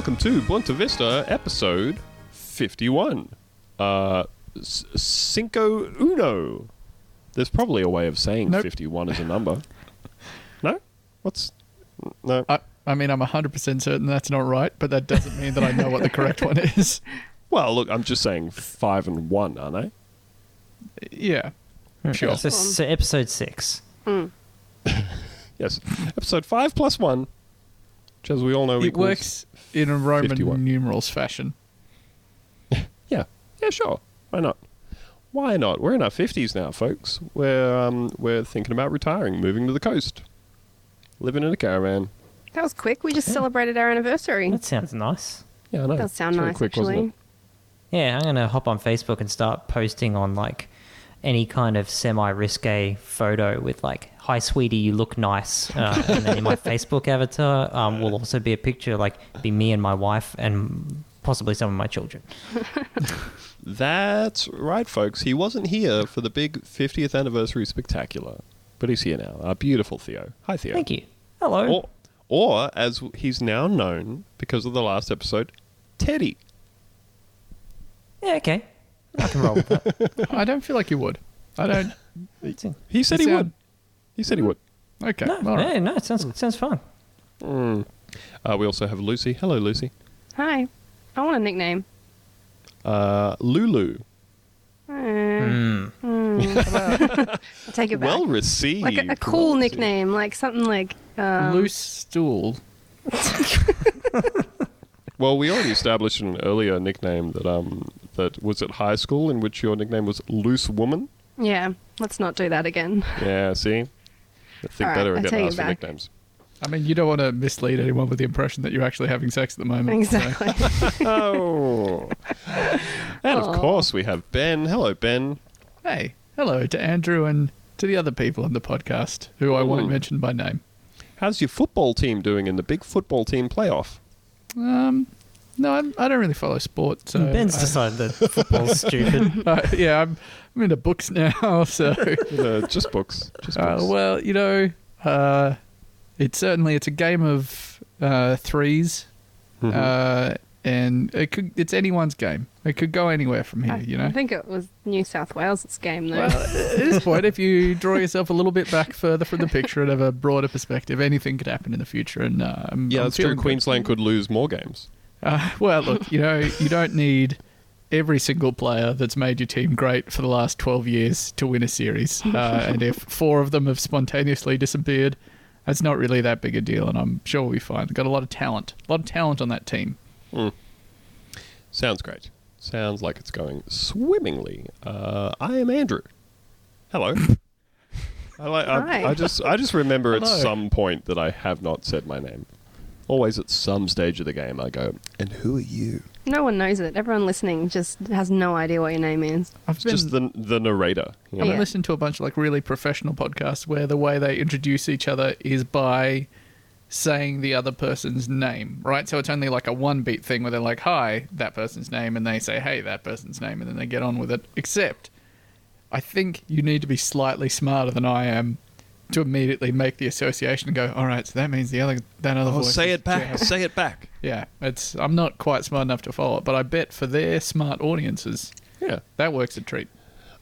Welcome to Buena Vista, episode 51. Uh, s- Cinco Uno. There's probably a way of saying Nope. 51 as a number. no? What's. No. I, I mean, I'm 100% certain that's not right, but that doesn't mean that I know what the correct one is. Well, look, I'm just saying 5 and 1, aren't I? Yeah. Sure. So, so episode six. Yes. Episode 5 plus 1, which as we all know It equals- works in a Roman 51. numerals fashion. Yeah. Yeah, sure. Why not? Why not? We're in our 50s now, folks. We're, um, we're thinking about retiring, moving to the coast, living in a caravan. That was quick. We just celebrated our anniversary. That sounds nice. Yeah, I know. Does sound It's very nice, quick, wasn't actually. Yeah, I'm gonna hop on Facebook and start posting on like any kind of semi-risque photo with like "Hi, sweetie, you look nice," uh, and then in my Facebook avatar um, will also be a picture like be me and my wife and possibly some of my children. That's right, folks. He wasn't here for the big 50th anniversary spectacular, but he's here now. Our beautiful Theo. Hi, Theo. Thank you. Hello. Or, or as he's now known because of the last episode, Teddy. Yeah, okay. I can roll with that. I don't feel like you would. I don't. He said You he would. Sound- He said he would. Okay. No, all right. yeah, no, it sounds sounds fun. Mm. Uh, we also have Lucy. Hello, Lucy. Hi. I want a nickname. Uh, Lulu. Eh, Mm. I'll take it back. Well received. like a, a cool Well nickname, like something like um, Loose stool. Well, we already established an earlier nickname that um that was at high school, in which your nickname was Loose Woman. Yeah, let's not do that again. Yeah, see, I think All right, better I at take getting it asked for back. nicknames. I mean, you don't want to mislead anyone with the impression that you're actually having sex at the moment. so- Exactly. Oh. and of Aw. course, we have Ben. Hello, Ben. Hey, hello to Andrew and to the other people on the podcast who I won't mention by name. How's your football team doing in the big football team playoff? Um, no, I'm, I don't really follow sport. So Ben's I- decided that football's stupid. uh, yeah, I'm, I'm into books now. So, Uh, just books. Just uh, books. well, you know, uh, it's certainly it's a game of uh, 3s Mhm. uh, and it could it's anyone's game. It could go anywhere from here. I, You know. I think it was New South Wales' game though. Well, at this point, if you draw yourself a little bit back further from the picture and have a broader perspective, anything could happen in the future. And uh, I'm, yeah, I'm that's true. feeling good. Queensland could lose more games. Uh, well, look, you know, you don't need every single player that's made your team great for the last 12 years to win a series. Uh, and if four of them have spontaneously disappeared, that's not really that big a deal. And I'm sure we'll be fine. Got a lot of talent, a lot of talent on that team. Sounds great. Sounds like it's going swimmingly. Uh, I am Andrew. Hello. I, like, I, Hi. I just I just remember at some point that I have not said my name. Always at some stage of the game, I go, "And who are you?" no one knows it. Everyone listening just has no idea what your name is. I've been, just the the narrator. You know? I've Yeah. listened to a bunch of like really professional podcasts where the way they introduce each other is by saying the other person's name, right? So it's only like a one beat thing where they're like, hi, that person's name, and they say, hey, that person's name, and then they get on with it. Except, I think you need to be slightly smarter than I am to immediately make the association and go, all right, so that means the other, that other Oh, voice. say it back. Jazz." Say it back. Yeah, it's, I'm not quite smart enough to follow it, but I bet for their smart audiences, Yeah. that works a treat.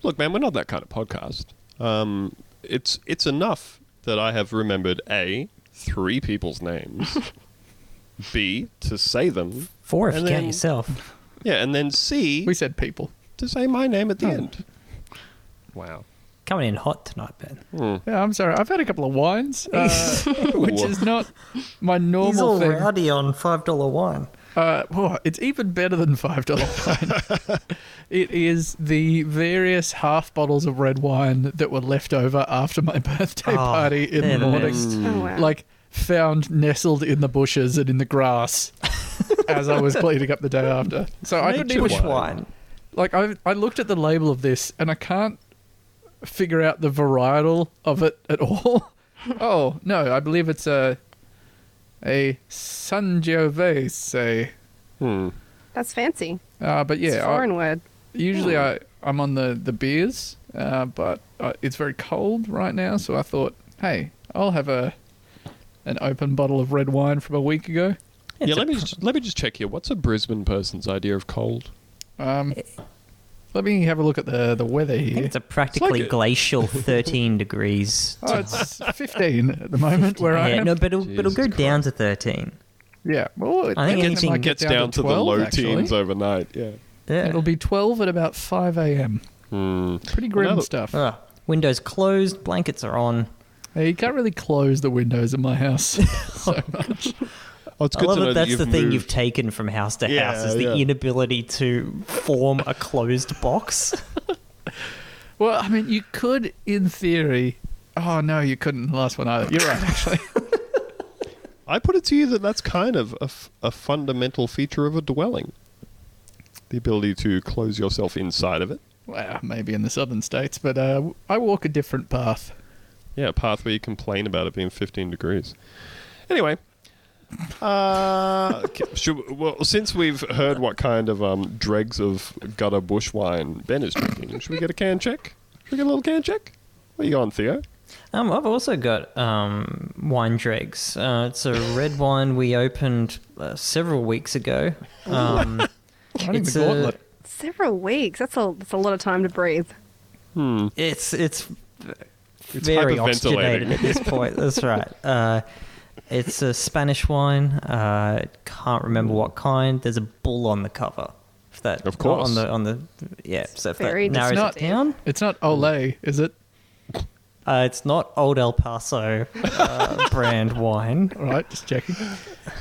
Look, man, we're not that kind of podcast. Um, it's it's enough that I have remembered a three people's names. B to say them. Four if you count then- yourself. Yeah, and then C We said people. to say my name at the Oh. end. Wow. Coming in hot tonight, Ben. Yeah, I'm sorry. I've had a couple of wines, uh, which is not my normal thing. rowdy on five dollar wine. Uh, whoa, it's even better than five dollar wine. it is the various half bottles of red wine that were left over after my birthday Oh, party in the the morning, best. Oh wow. like found nestled in the bushes and in the grass as I was cleaning up the day after. So I couldn't Nature even Bush wine. wine. like I I looked at the label of this and I can't figure out the varietal of it at all. oh no, I believe it's a a Sangiovese. Hmm. That's fancy. Uh, but it's yeah, a I, foreign word. usually I I'm on the the beers, uh, but uh, it's very cold right now, so I thought, hey, I'll have a an open bottle of red wine from a week ago. It's yeah, let me pr- just, let me just check here. What's a Brisbane person's idea of cold? Um, let me have a look at the the weather I think here. it's a practically a- glacial 13 degrees. Oh, it's 15 at the moment where I yeah, am. no, but it'll, but it'll go Jesus down to 13. Yeah, well, it, I think it anything- might Gets get down, to 12, the low actually. teens overnight. Yeah. Yeah. It'll be 12 at about 5 a.m. Hmm. Pretty grim Another- stuff. Ugh. windows closed, blankets are on. Hey, you can't really close the windows in my house so much. Oh, it's I good love to know that that that's you've the thing you've taken from house to Yeah, house is the yeah. inability to form a closed box. Well, I mean, you could, in theory. Oh no, you couldn't in the last one either. You're right, actually. I put it to you that that's kind of a, f- a fundamental feature of a dwelling. The ability to close yourself inside of it. well, maybe in the southern states, but uh, I walk a different path. Yeah, a path where you complain about it being 15 degrees. Anyway, uh, okay, should, well, since we've heard what kind of um, dregs of gutter bush wine Ben is drinking, should we get a can check? Should we get a little can check? Where are you going, Theo? Um, I've also got um, wine dregs. Uh, it's a red wine we opened uh, several weeks ago. Um, Running It's the a- Several weeks. That's a that's a lot of time to breathe. Hmm. it's it's It's very oxygenated at this point. That's right. Uh, it's a Spanish wine. Uh, can't remember what kind. There's a bull on the cover. If that Of course. on the on the yeah. So if very that narrows not- it down, It's not Olay, is it? uh, it's not Old El Paso uh, brand wine. All right, just checking.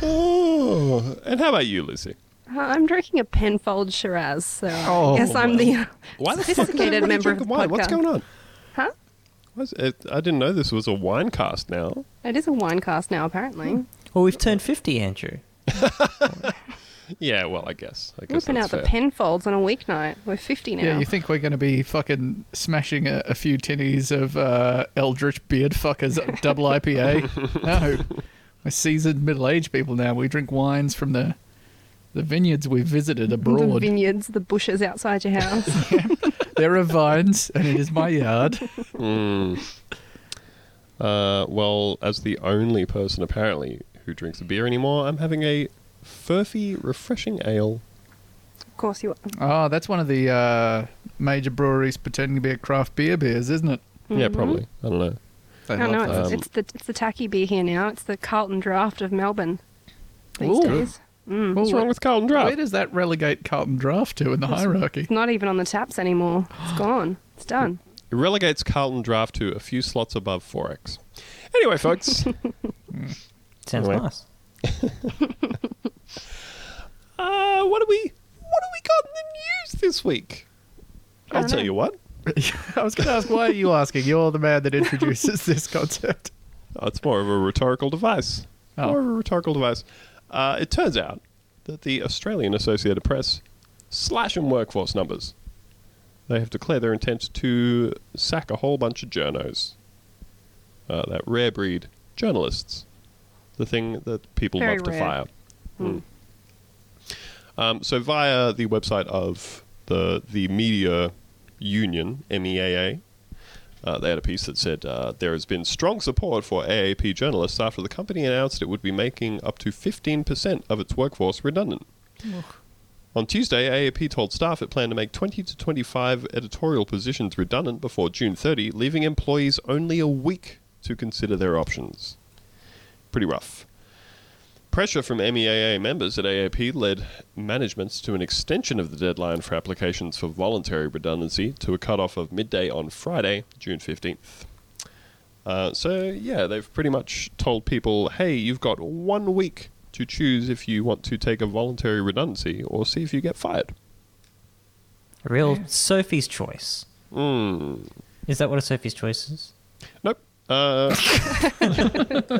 Oh, and how about you, Lucy? Uh, I'm drinking a Penfold Shiraz, so Oh, I guess I'm the Why the sophisticated everybody member of the wine? What's going on? Huh? What's it, I didn't know this was a wine cast now. It is a wine cast now, apparently. Well, we've turned fifty, Andrew. Yeah, well, I guess. I guess Whipping that's out the fair. Penfolds on a weeknight. We're 50 now. Yeah, you think we're going to be fucking smashing a, a few tinnies of uh, Eldritch Beard Fuckers double IPA? no. We're seasoned middle aged people now. We drink wines from the the vineyards we visited the abroad. vineyards, the bushes outside your house. There are vines, and it is my yard. Mm. Uh, well, as the only person apparently who drinks a beer anymore, I'm having a Furphy refreshing ale. of course you are. Oh, that's one of the uh, major breweries pretending to be a craft beer beers, isn't it? Yeah, Mhm. probably. I don't know. They I don't know. It's, Um, it's the it's the tacky beer here now. It's the Carlton Draft of Melbourne these Ooh. days. Mm. What's wrong with Carlton Draft? Where does that relegate Carlton Draft to in the hierarchy? It's not even on the taps anymore. It's gone. It's done. It relegates Carlton Draft to a few slots above 4x. Anyway, folks, Sounds Anyway. nice. uh, what do we what do we got in the news this week? I I'll tell know. you what. I was going to ask, why are you asking? You're the man that introduces this concept. Oh, it's more of a rhetorical device. Oh. More of a rhetorical device. Uh, it turns out that the Australian Associated Press slashing workforce numbers. They have declared their intent to sack a whole bunch of journos. Uh, that rare breed journalists. The thing that people Very love to fire. Hmm. Um, so via the website of the the media union MEAA, uh, they had a piece that said uh, there has been strong support for AAP journalists after the company announced it would be making up to 15% of its workforce redundant. On Tuesday, AAP told staff it planned to make 20 to 25 editorial positions redundant before June 30, leaving employees only a week to consider their options. Pretty rough. Pressure from MEAA members at AAP led managements to an extension of the deadline for applications for voluntary redundancy to a cutoff of midday on Friday, June 15th. Uh, so, yeah, they've pretty much told people hey, you've got one week to choose if you want to take a voluntary redundancy or see if you get fired. A real Sophie's choice. Mm. Is that what a Sophie's choice is? Nope. Uh,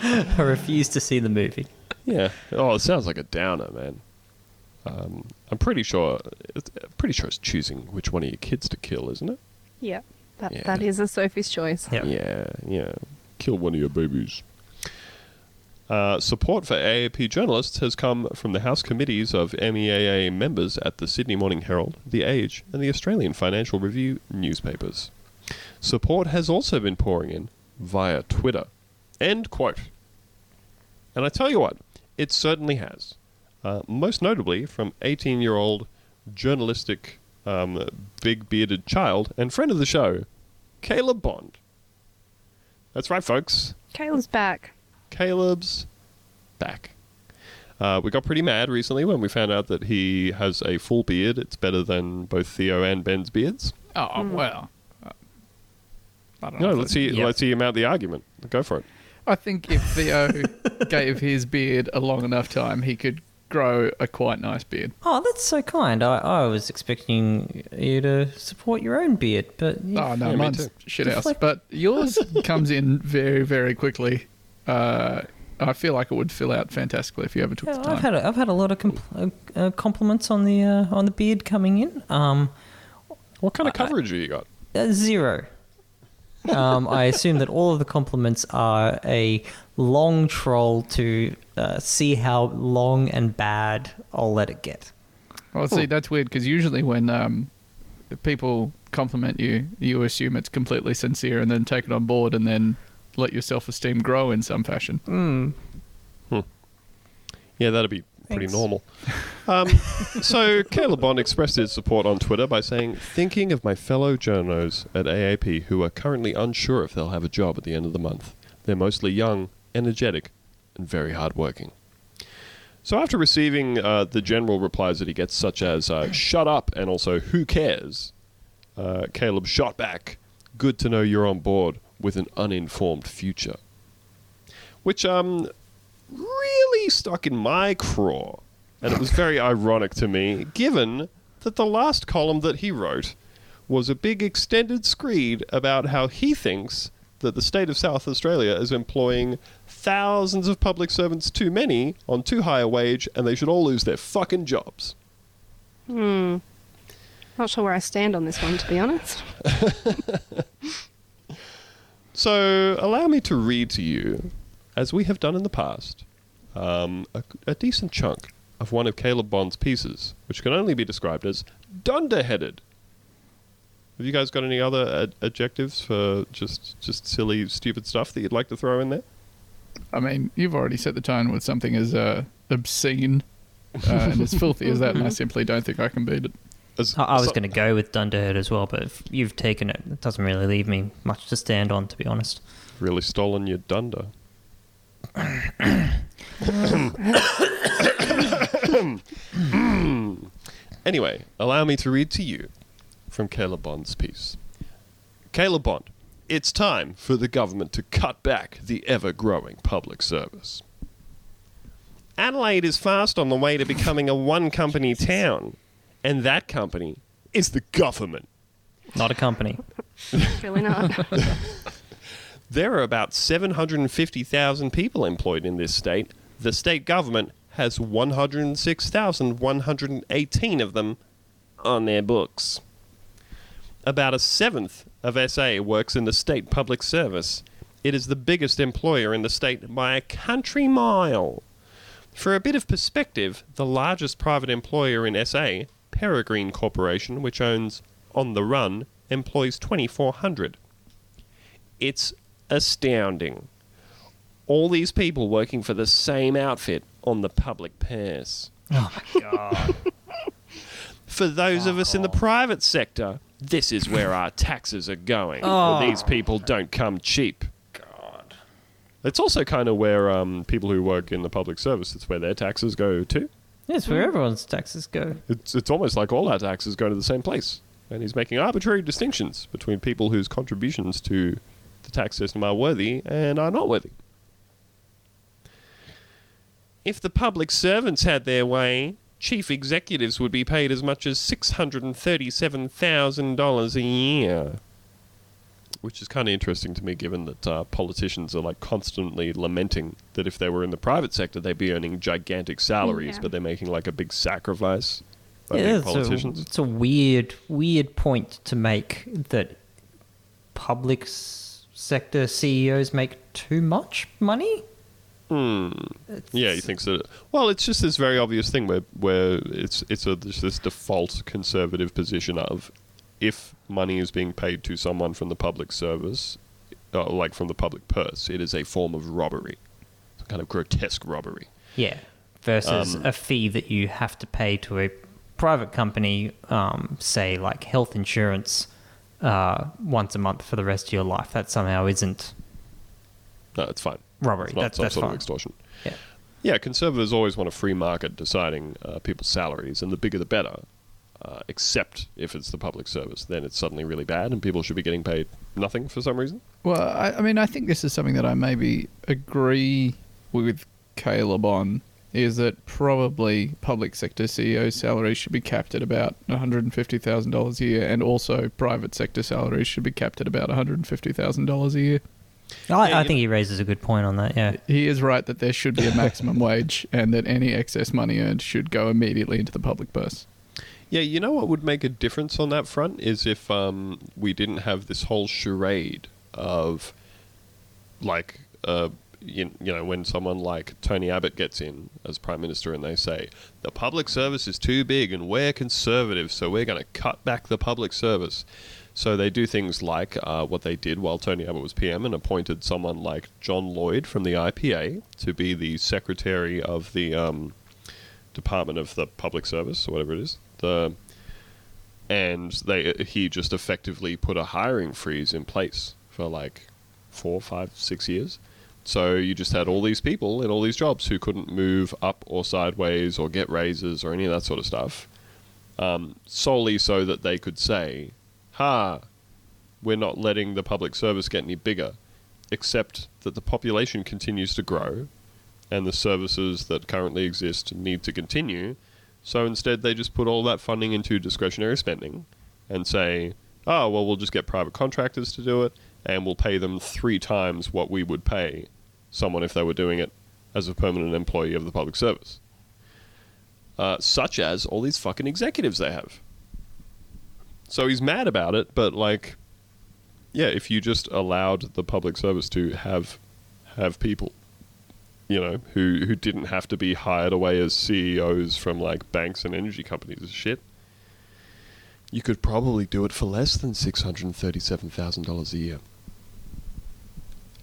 I refuse to see the movie. yeah. Oh, it sounds like a downer, man. Um, I'm pretty sure. It's, pretty sure it's choosing which one of your kids to kill, isn't it? Yeah. That, Yeah. that is a Sophie's choice. Yep. Yeah, yeah. Kill one of your babies. Uh, support for AAP journalists has come from the House committees of MEAA members at the Sydney Morning Herald, The Age, and the Australian Financial Review newspapers. Support has also been pouring in via Twitter. End quote. And I tell you what, It certainly has. Uh, most notably from 18 year old journalistic um, big bearded child and friend of the show, Caleb Bond. That's right, folks. Caleb's back. Caleb's back. Uh, we got pretty mad recently when we found out that he has a full beard. It's better than both Theo and Ben's beards. Oh well. I don't No, know. if let's it- see. Yep. Let's see him out the argument. Go for it. I think if Theo gave his beard a long enough time, he could grow a quite nice beard. Oh, that's so kind. I, I was expecting you to support your own beard, but Oh no, Yeah, me mine's too. shit house. Deflect- But yours comes in very, very quickly. Uh, I feel like it would fill out fantastically if you ever took Yeah, the time. I've had a, I've had a lot of compl- uh, uh, compliments on the uh, on the beard coming in. Um, What kind of I- coverage have you got? uh, zero. Um, I assume that all of the compliments are a long troll to uh, see how long and bad I'll let it get. Well, see, that's weird because usually when um, people compliment you, you assume it's completely sincere and then take it on board and then let your self esteem grow in some fashion. Hmm. Yeah, that'd be pretty normal. Um, so Caleb Bond expressed his support on Twitter by saying, "Thinking of my fellow journos at AAP who are currently unsure if they'll have a job at the end of the month. They're mostly young, energetic, and very hardworking." So after receiving uh, the general replies that he gets, such as uh, "Shut up" and also "Who cares," uh, Caleb shot back, "Good to know you're on board with an uninformed future," which um really stuck in my craw. And it was very ironic to me, given that the last column that he wrote was a big extended screed about how he thinks that the state of South Australia is employing thousands of public servants too many on too high a wage and they should all lose their fucking jobs. Hmm. Not sure where I stand on this one, to be honest. So, allow me to read to you, as we have done in the past, um, a, a decent chunk of one of Caleb Bond's pieces, which can only be described as dunderheaded. Have you guys got any other ad- adjectives for just just silly, stupid stuff that you'd like to throw in there? I mean, you've already set the tone with something as uh, obscene uh, and as filthy as that, and I simply don't think I can beat it. As- I, I was so- going to go with Dunderhead as well, but if you've taken it, it doesn't really leave me much to stand on, to be honest. really stolen your dunder. anyway, allow me to read to you from Caleb Bond's piece. Caleb Bond, it's time for the government to cut back the ever growing public service. Adelaide is fast on the way to becoming a one company town, and that company is the government. Not a company. Really not. There are about 750,000 people employed in this state. The state government has 106,118 of them on their books. About a seventh of SA works in the state public service. It is the biggest employer in the state by a country mile. For a bit of perspective, the largest private employer in SA, Peregrine Corporation, which owns On the Run, employs 2,400 it's astounding. All these people working for the same outfit on the public purse. Oh my god. For those of us in the private sector, this is where our taxes are going. Oh. These people don't come cheap. God. It's also kind of where um, people who work in the public service, it's where their taxes go too. That's where everyone's taxes go. It's, it's almost like all our taxes go to the same place. And he's making arbitrary distinctions between people whose contributions to the tax system are worthy and are not worthy. If the public servants had their way, chief executives would be paid as much as $637,000 a year. Which is kind of interesting to me, given that uh, politicians are like constantly lamenting that if they were in the private sector, they'd be earning gigantic salaries, Yeah. but they're making like a big sacrifice by Yeah, being it's, a, it's a weird, weird point to make that public s- sector CEOs make too much money. Hmm. Yeah, he thinks so? Well, it's just this very obvious thing where where it's it's a there's this default conservative position of if money is being paid to someone from the public service, uh, like from the public purse, it is a form of robbery, some kind of grotesque robbery. Yeah. Versus Um, a fee that you have to pay to a private company, um, say like health insurance, uh, once a month for the rest of your life. That somehow isn't No, it's fine. robbery. It's not that's some that's sort fine. of extortion. Yeah. Yeah, conservatives always want a free market deciding uh, people's salaries, and the bigger the better. Uh, except if it's the public service, then it's suddenly really bad, and people should be getting paid nothing for some reason. Well, I, I mean, I think this is something that I maybe agree with Caleb on. Is that probably public sector CEOs' salaries should be capped at about one hundred and fifty thousand dollars a year, and also private sector salaries should be capped at about one hundred and fifty thousand dollars a year. I, Yeah, I think he raises a good point on that. Yeah. He is right that there should be a maximum wage, and that any excess money earned should go immediately into the public purse. Yeah, you know what would make a difference on that front is if um, we didn't have this whole charade of, like, uh, you, you know, when someone like Tony Abbott gets in as prime minister and they say the public service is too big and we're conservative, so we're going to cut back the public service. So they do things like uh, what they did while Tony Abbott was PM and appointed someone like John Lloyd from the IPA to be the secretary of the um, Department of the Public Service or whatever it is. The and they he just effectively put a hiring freeze in place for like four, five, six years. So you just had all these people in all these jobs who couldn't move up or sideways or get raises or any of that sort of stuff, um, solely so that they could say, "Ha, we're not letting the public service get any bigger," except that the population continues to grow, and the services that currently exist need to continue. So instead, they just put all that funding into discretionary spending and say, oh, well, we'll just get private contractors to do it and we'll pay them three times what we would pay someone if they were doing it as a permanent employee of the public service. Uh, such as all these fucking executives they have. So he's mad about it, but like, yeah, if you just allowed the public service to have have people you know, who who didn't have to be hired away as CEOs from like banks and energy companies and shit. You could probably do it for less than six hundred thirty-seven thousand dollars a year.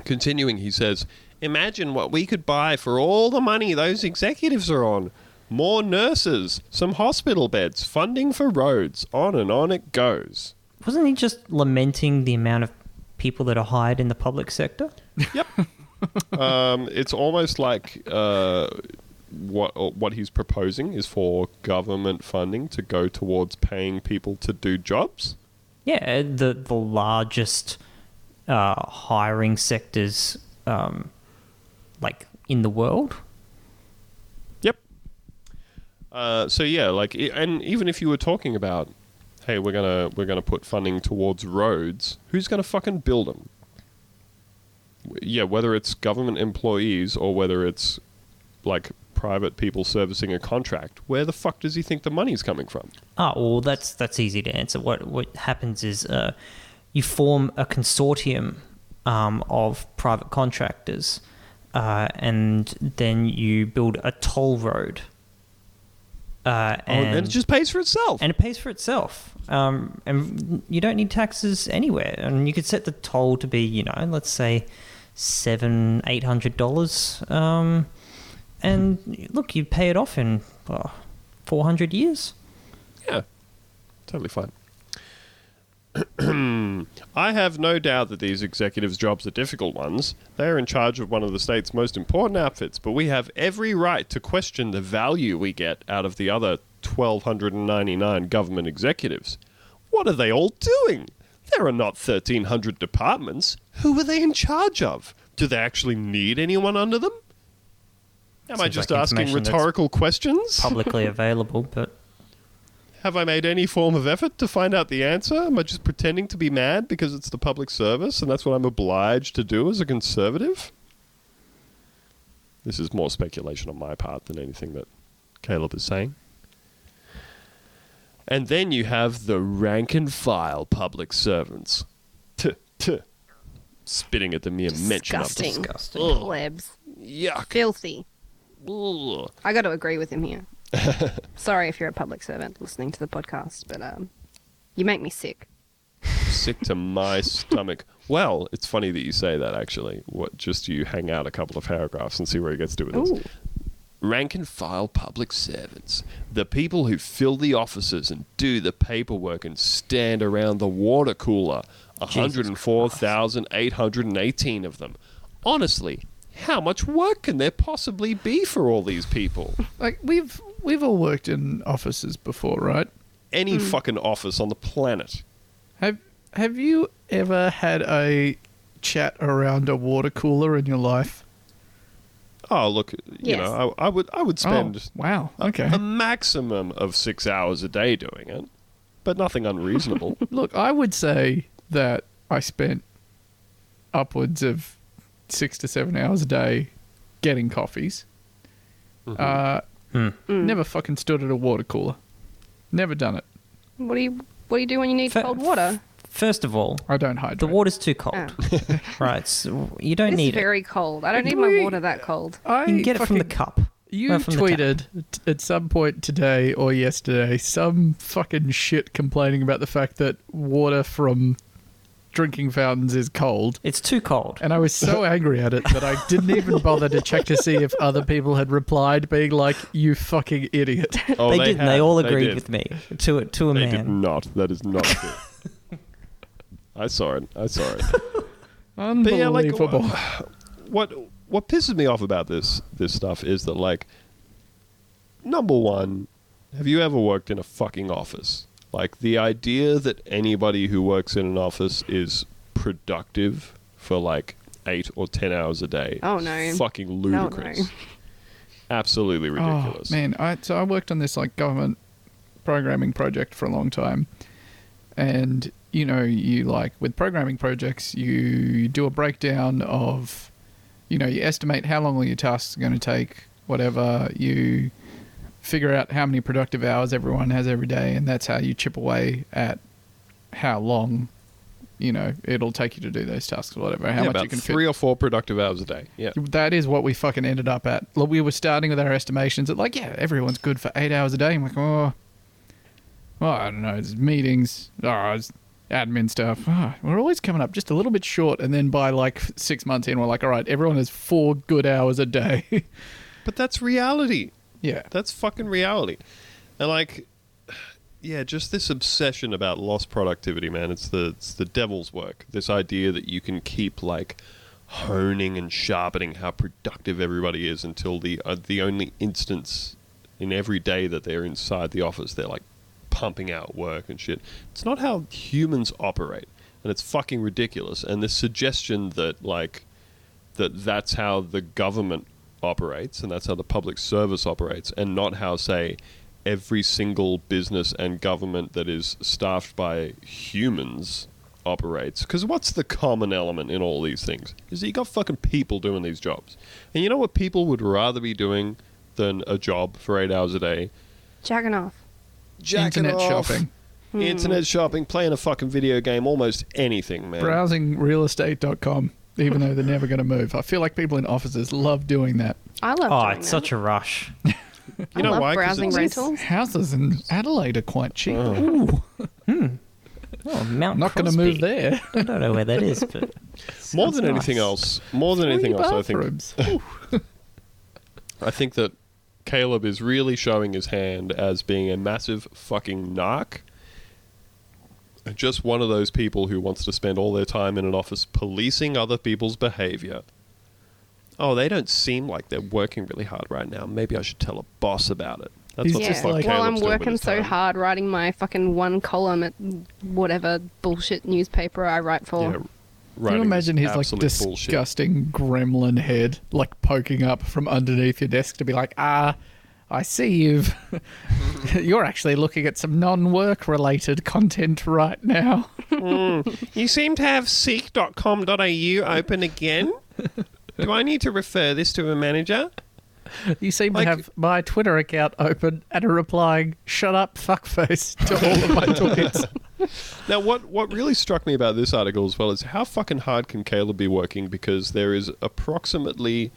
Continuing, he says, "Imagine what we could buy for all the money those executives are on: more nurses, some hospital beds, funding for roads, on and on it goes." Wasn't he just lamenting the amount of people that are hired in the public sector? Yep. um, it's almost like uh, what what he's proposing is for government funding to go towards paying people to do jobs. Yeah, the the largest uh, hiring sectors, um, like in the world. Yep. Uh, so yeah, like, and even if you were talking about, hey, we're gonna we're gonna put funding towards roads, who's gonna fucking build them? Yeah, whether it's government employees or whether it's like private people servicing a contract, where the fuck does he think the money's coming from? Oh, well, that's that's easy to answer. What what happens is uh, you form a consortium um, of private contractors, uh, and then you build a toll road. Uh, Oh, and, and it just pays for itself. and it pays for itself. Um, and you don't need taxes anywhere. And you could set the toll to be, you know, let's say seven, eight hundred dollars. Um, and look, you pay it off in oh, four hundred years. Yeah, totally fine. Hmm. I have no doubt that these executives' jobs are difficult ones. They are in charge of one of the state's most important outfits, but we have every right to question the value we get out of the other 1,299 government executives. What are they all doing? There are not 1,300 departments. Who are they in charge of? Do they actually need anyone under them? Am I just like asking rhetorical questions? Publicly available, but Have I made any form of effort to find out the answer? Am I just pretending to be mad because it's the public service and that's what I'm obliged to do as a conservative? This is more speculation on my part than anything that Caleb is saying. And then you have the rank and file public servants. Tuh, tuh. Spitting at the mere mention of them. Disgusting. disgusting. Ugh. Plebs. Yuck. Filthy. Ugh. I got to agree with him here. Sorry if you're a public servant listening to the podcast, but um, you make me sick. sick to my stomach. Well, it's funny that you say that. Actually, what? Just you hang out a couple of paragraphs and see where he gets to with this. Rank and file public servants, the people who fill the offices and do the paperwork and stand around the water cooler. 104,818 of them. Honestly, how much work can there possibly be for all these people? Like we've we've all worked in offices before, right? Any fucking office on the planet. Have Have you ever had a chat around a water cooler in your life? Oh, look, you Yes. know, I, I would I would spend oh, wow. Okay. a maximum of six hours a day doing it, but nothing unreasonable. Look, I would say that I spent upwards of six to seven hours a day getting coffees. Uh, Hmm. Never fucking stood at a water cooler. Never done it. What do you What do you do when you need Fa- cold water? First of all, I don't hydrate. the water's too cold. Oh. right, so you don't It's need it. very cold. I don't need my water that cold. I You can get it from the cup. You from the tap. tweeted t- at some point today or yesterday some fucking shit complaining about the fact that water from drinking fountains is cold. It's too cold. And I was so angry at it that I didn't even bother to check to see if other people had replied, being like, "You fucking idiot." Oh, they, did. and They all agreed did. with me to a to a They did man. not. That is not true. I saw it. I saw it. Unbelievable. yeah, like, what what pisses me off about this this stuff is that like number one, have you ever worked in a fucking office? Like the idea that anybody who works in an office is productive for like eight or ten hours a day. Oh, no. Fucking no. ludicrous. Absolutely oh, ridiculous. Oh, man, I so I worked on this like government programming project for a long time, and you know, you like with programming projects, you do a breakdown of, you know, you estimate how long your tasks are going to take, whatever. You figure out how many productive hours everyone has every day, and that's how you chip away at how long. You know, it'll take you to do those tasks, or whatever. How yeah, much you can fit three or four productive hours a day. Yeah. that is what we fucking ended up at. Like, we were starting with our estimations at like, yeah, everyone's good for eight hours a day. I'm like, oh, well, I don't know, it's meetings, oh, it's admin stuff. Oh, we're always coming up just a little bit short, and then by like six months in, we're like, all right, everyone has four good hours a day. But that's reality. Yeah, That's fucking reality. And like yeah, just this obsession about lost productivity, man. It's the it's the devil's work. This idea that you can keep like honing and sharpening how productive everybody is until the uh, the only instance in every day that they're inside the office they're like pumping out work and shit. It's not how humans operate. And it's fucking ridiculous. And this suggestion that like that that's how the government operates and that's how the public service operates and not how say every single business and government that is staffed by humans operates. Because what's the common element in all these things? Is that you got fucking people doing these jobs. And you know what people would rather be doing than a job for eight hours a day? Jacking off. jacking internet off, shopping, hmm. internet shopping playing a fucking video game almost anything man. Browsing realestate.com, even though they're never going to move. I feel like people in offices love doing that. I love. Oh, doing it's that. such a rush. you I know love why 'Cause browsing it's- rentals. Houses in Adelaide are quite cheap. Oh. Ooh, hmm. Oh, Mount not going to Crosby. move there. I don't know where that is, but more sounds than anything else more than anything else i think bathrooms. I think that Caleb is really showing his hand as being a massive fucking narc. Just one of those people who wants to spend all their time in an office policing other people's behavior. Oh, they don't seem like they're working really hard right now. Maybe I should tell a boss about it. That's He's what just fuck like- While I'm Caleb's doing with working so time. hard writing my fucking one column at whatever bullshit newspaper I write for. Yeah, Can you imagine this his like absolute bullshit. disgusting gremlin head like poking up from underneath your desk to be like, ah, I see you've you're actually looking at some non-work related content right now. Mm. You seem to have seek.com.au open again. Do I need to refer this to a manager? You seem Like- to have my Twitter account open and are replying, "Shut up, fuckface" to all of my tweets. Now, what what really struck me about this article as well is how fucking hard can Caleb be working because there is approximately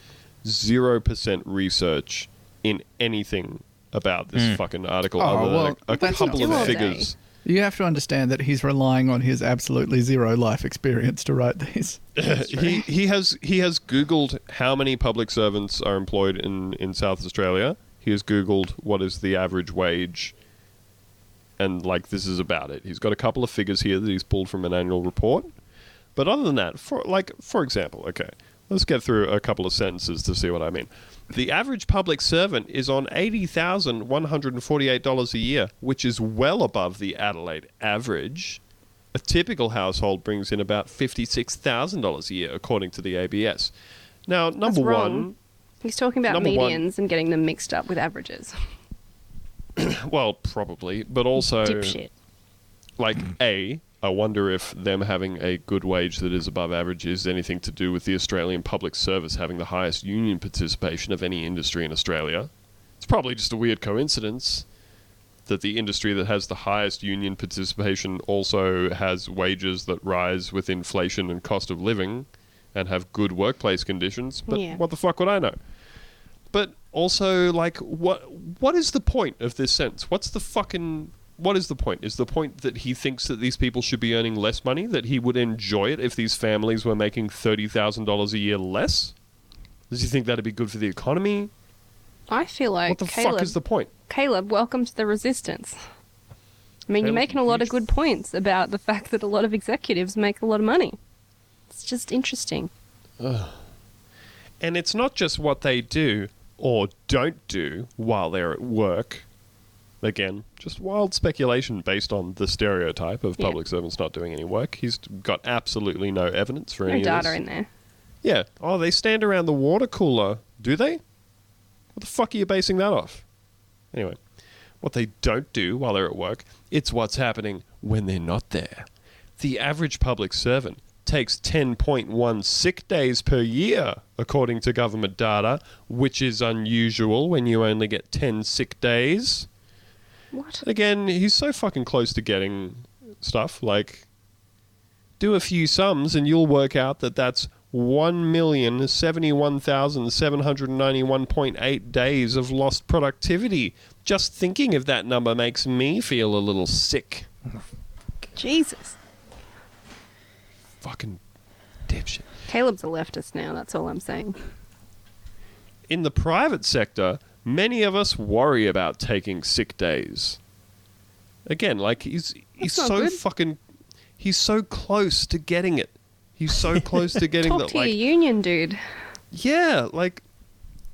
zero percent research in anything about this hmm. fucking article Oh, other than a, a couple of figures. You have to understand that he's relying on his absolutely zero life experience to write these. he he has he has googled how many public servants are employed in in South Australia. He has googled what is the average wage and like this is about it. He's got a couple of figures here that he's pulled from an annual report. But other than that, for like for example, okay, let's get through a couple of sentences to see what I mean. The average public servant is on eighty thousand one hundred and forty-eight dollars a year, which is well above the Adelaide average. A typical household brings in about fifty-six thousand dollars a year, according to the ABS. Now, number one, He's talking about Number one- medians and getting them mixed up with averages. well, probably, but also Dipshit. like a i wonder if them having a good wage that is above average is anything to do with the australian public service having the highest union participation of any industry in australia. It's probably just a weird coincidence that the industry that has the highest union participation also has wages that rise with inflation and cost of living and have good workplace conditions but Yeah. what the fuck would i know? But also like what what is the point of this sentence? What's the fucking what is the point is the point that he thinks that these people should be earning less money that he would enjoy it if these families were making $30000 a year less does he think that'd be good for the economy I feel like what the Caleb, fuck is the point Caleb, welcome to the resistance. I mean, you're making a lot of good points about the fact that a lot of executives make a lot of money. It's just interesting. and it's not just what they do or don't do while they're at work again just wild speculation based on the stereotype of Yeah. public servants not doing any work he's got absolutely no evidence for No any of data in there. Yeah. Oh, they stand around the water cooler, do they? What the fuck are you basing that off? Anyway, what they don't do while they're at work, it's what's happening when they're not there. The average public servant takes 10.1 sick days per year, according to government data, which is unusual when you only get 10 sick days. What? Again, he's so fucking close to getting stuff. Like, do a few sums and you'll work out that that's 1,071,791.8 days of lost productivity. Just thinking of that number makes me feel a little sick. Jesus. Fucking dipshit. Caleb's a leftist now, that's all I'm saying. In the private sector, many of us worry about taking sick days. Again, like he's he's That's so good. fucking he's so close to getting it. He's so close to getting that tier like union, dude. Yeah, like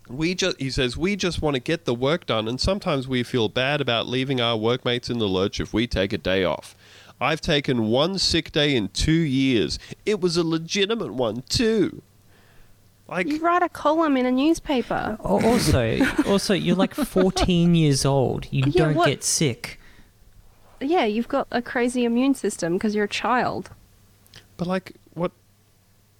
we just he says we just want to get the work done and sometimes we feel bad about leaving our workmates in the lurch if we take a day off. I've taken one sick day in 2 years. It was a legitimate one too. Like You write a column in a newspaper. Also, also, you're like 14 years old. You Yeah, don't what- get sick. Yeah, you've got a crazy immune system because you're a child. But like what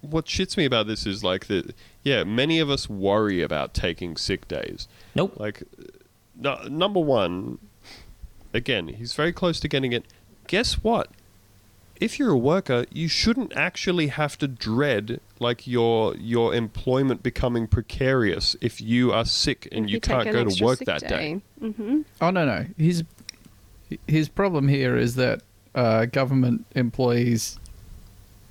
what shits me about this is like that yeah, many of us worry about taking sick days. Nope. Like no, number 1 again, he's very close to getting it. Guess what? If you're a worker, you shouldn't actually have to dread like your your employment becoming precarious if you are sick and If you, can't an go to work that day. hmm Oh no, no. His his problem here is that uh, government employees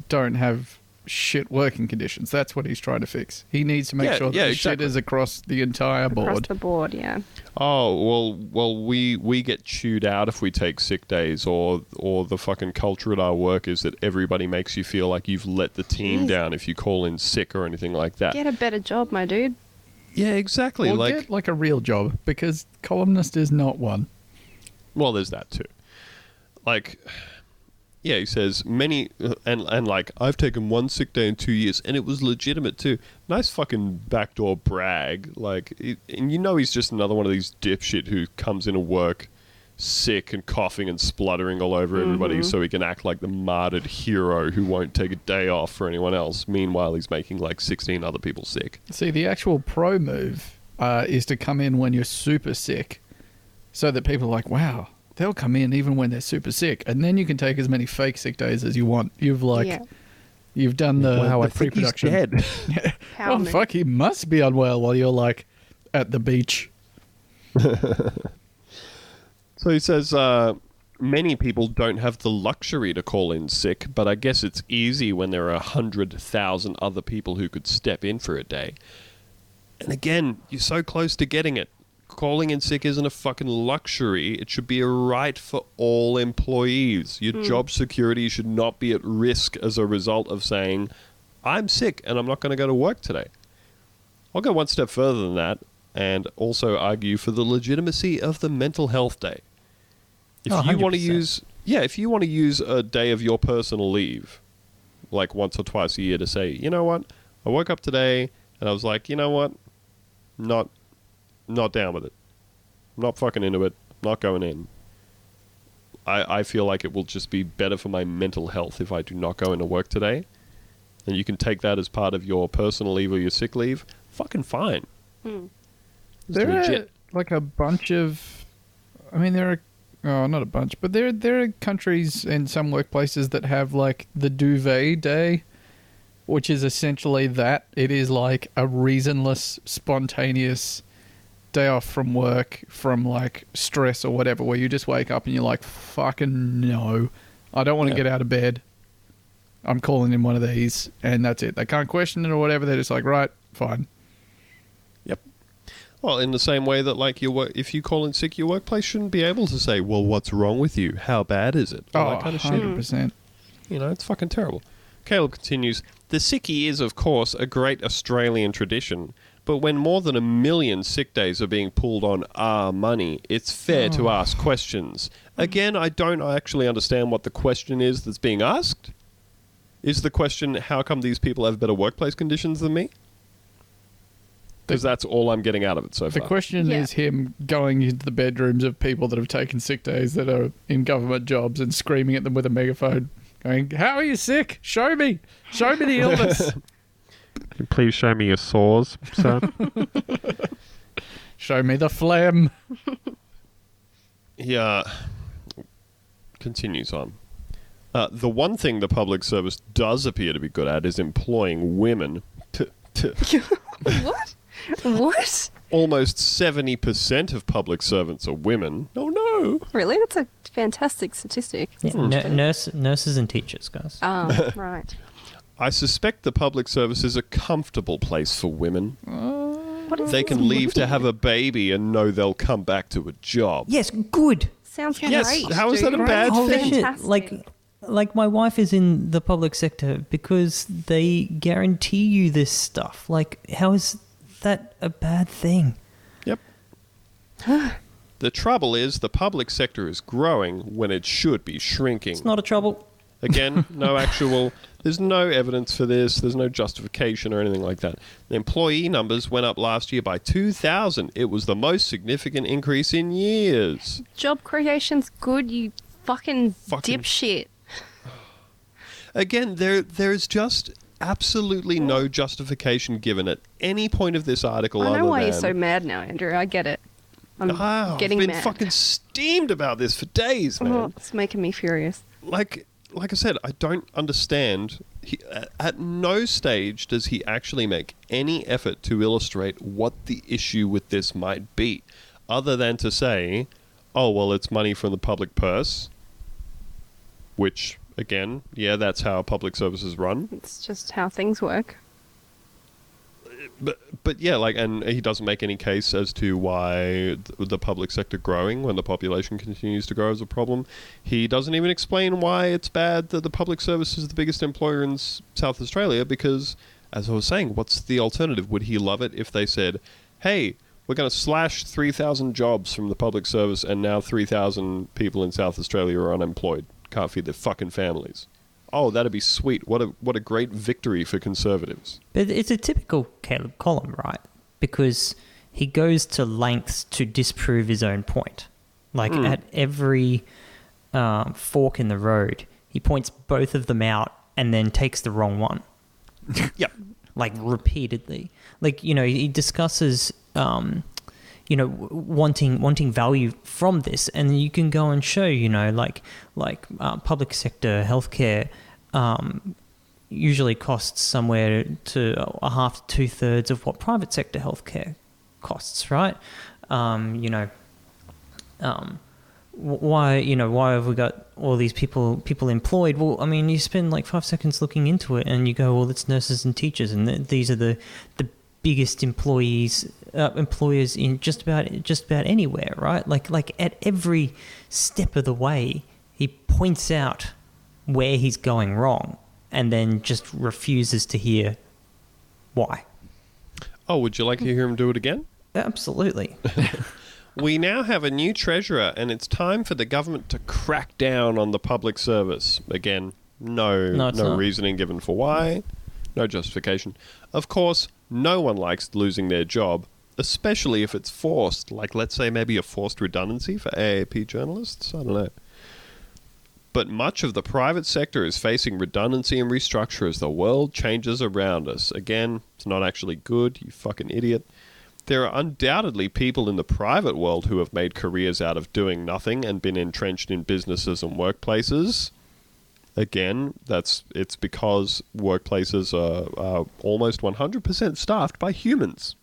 don't have shit working conditions. That's what he's trying to fix. He needs to make Yeah, sure that yeah, the shit is across the entire Across board. Across the board, yeah. Oh well, well we we get chewed out if we take sick days, or or the fucking culture at our work is that everybody makes you feel like you've let the team Jeez. down if you call in sick or anything like that. Get a better job, my dude. yeah, exactly. Or like, get like a real job because columnist is not one. well, there's that too. Like, yeah, he says many, uh, and and like I've taken one sick day in two years, and it was legitimate too. Nice fucking backdoor brag. Like, it, and you know he's just another one of these dipshit who comes into work sick and coughing and spluttering all over everybody, so he can act like the martyred hero who won't take a day off for anyone else. Meanwhile, he's making like sixteen other people sick. See, the actual pro move uh, is to come in when you're super sick, so that people are like, "Wow, they'll come in even when they're super sick," and then you can take as many fake sick days as you want. You've like, yeah. you've done the, wow, the I think he's pre-production. dead. Power oh move. fuck, he must be unwell while you're like at the beach. So he says, uh, many people don't have the luxury to call in sick, but I guess it's easy when there are a hundred thousand other people who could step in for a day. And again, you're so close to getting it. Calling in sick isn't a fucking luxury. It should be a right for all employees. Your hmm. job security should not be at risk as a result of saying, I'm sick and I'm not going to go to work today. I'll go one step further than that and also argue for the legitimacy of the mental health day. If Oh, you want to use, yeah, if you want to use a day of your personal leave, like once or twice a year, to say, you know what, I woke up today and I was like, you know what, not, not down with it, I'm not fucking into it, I'm not going in. I, I feel like it will just be better for my mental health if I do not go into work today. And you can take that as part of your personal leave or your sick leave. Fucking fine. Hmm. It's There legit. are like a bunch of, I mean, there are, oh, not a bunch, but there there are countries and some workplaces that have like the duvet day, which is essentially that. It is like a reasonless, spontaneous day off from work from like stress or whatever, where you just wake up and you're like, fucking no, I don't want to Yeah. get out of bed. I'm calling in one of these, and that's it. They can't question it or whatever. They're just like, right, fine. Yep. Well, in the same way that, like, your work, if you call in sick, your workplace shouldn't be able to say, "Well, what's wrong with you? How bad is it?" All Oh, that kind of 100%. You know, it's fucking terrible. Caleb continues The sickie is, of course, a great Australian tradition, but when more than a million sick days are being pulled on our money, it's fair to hmm. ask questions. Again, I don't actually understand what the question is that's being asked. Is the question, how come these people have better workplace conditions than me? Because that's all I'm getting out of it so far. The question Yeah. is him going into the bedrooms of people that have taken sick days that are in government jobs and screaming at them with a megaphone, going, How are you sick? Show me. Show me the illness. Please show me your sores, sir. Show me the phlegm. he uh, continues on. Uh, the one thing the public service does appear to be good at is employing women. T- t- what? What? Almost 70% of public servants are women. Oh no! Really? That's a fantastic statistic. Yeah, nu- nurse, nurses and teachers, guys. Oh, right. I suspect the public service is a comfortable place for women. What is They can leave to have a baby and know they'll come back to a job. yes, good. Sounds Yes, great. how is that a bad Holy thing? shit! Fantastic. Like, like my wife is in the public sector because they guarantee you this stuff. Like, how is that a bad thing? Yep. the trouble is, the public sector is growing when it should be shrinking. It's not a trouble. Again, no actual. There's no evidence for this. There's no justification or anything like that. The employee numbers went up last year by 2,000. It was the most significant increase in years. Job creation's good, you fucking, Fucking- dipshit. Again, there there is just absolutely no justification given at any point of this article. I know why you're so mad now, Andrew. I get it. I'm Ah, getting I've been mad. fucking steamed about this for days, man. Oh, it's making me furious. like like I said, I don't understand. He, at- at no stage does he actually make any effort to illustrate what the issue with this might be, other than to say, "Oh well, it's money from the public purse," which again, yeah, that's how public services run. It's just how things work. But but yeah, like, and he doesn't make any case as to why the public sector growing when the population continues to grow is a problem. He doesn't even explain why it's bad that the public service is the biggest employer in South Australia. Because, as I was saying, what's the alternative? Would he love it if they said, "Hey, we're going to slash three thousand jobs from the public service, and now three thousand people in South Australia are unemployed, can't feed their fucking families." Oh, that'd be sweet. What a what a great victory for conservatives. But it's a typical Caleb column, right? Because he goes to lengths to disprove his own point. Like at every um, fork in the road, he points both of them out and then takes the wrong one. Yep. like repeatedly. Like you know, he discusses, um, you know, wanting wanting value from this, and you can go and show, you know, like like uh, public sector healthcare. Um, usually costs somewhere to a half to two thirds of what private sector healthcare costs, right? Um, you know, um, why you know why have we got all these people people employed? Well, I mean, you spend like five seconds looking into it, and you go, well, it's nurses and teachers, and th- these are the the biggest employees uh, employers in just about just about anywhere, right? Like like at every step of the way, he points out where he's going wrong, and then just refuses to hear why. Oh, would you like to hear him do it again? Absolutely. We now have a new treasurer, and it's time for the government to crack down on the public service. Again, no, No, no not. reasoning given for why, no justification. Of course, no one likes losing their job, especially if it's forced. Like, let's say maybe a forced redundancy for AAP journalists. I don't know. But much of the private sector is facing redundancy and restructure as the world changes around us. Again, it's not actually good, you fucking idiot. There are undoubtedly people in the private world who have made careers out of doing nothing and been entrenched in businesses and workplaces. Again, that's it's because workplaces are, are almost 100% staffed by humans.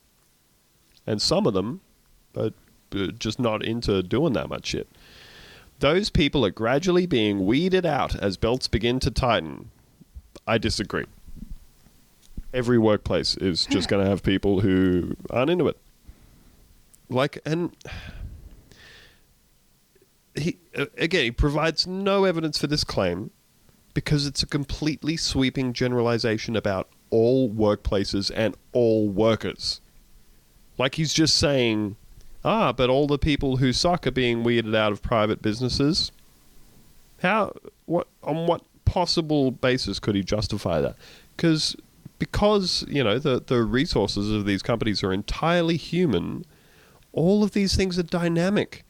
And some of them are just not into doing that much shit. Those people are gradually being weeded out as belts begin to tighten. I disagree. Every workplace is just going to have people who aren't into it. Like, and he again he provides no evidence for this claim because it's a completely sweeping generalization about all workplaces and all workers. Like he's just saying, ah, but all the people who suck are being weeded out of private businesses. How? What? On what possible basis could he justify that? Because because you know the the resources of these companies are entirely human. All of these things are dynamic.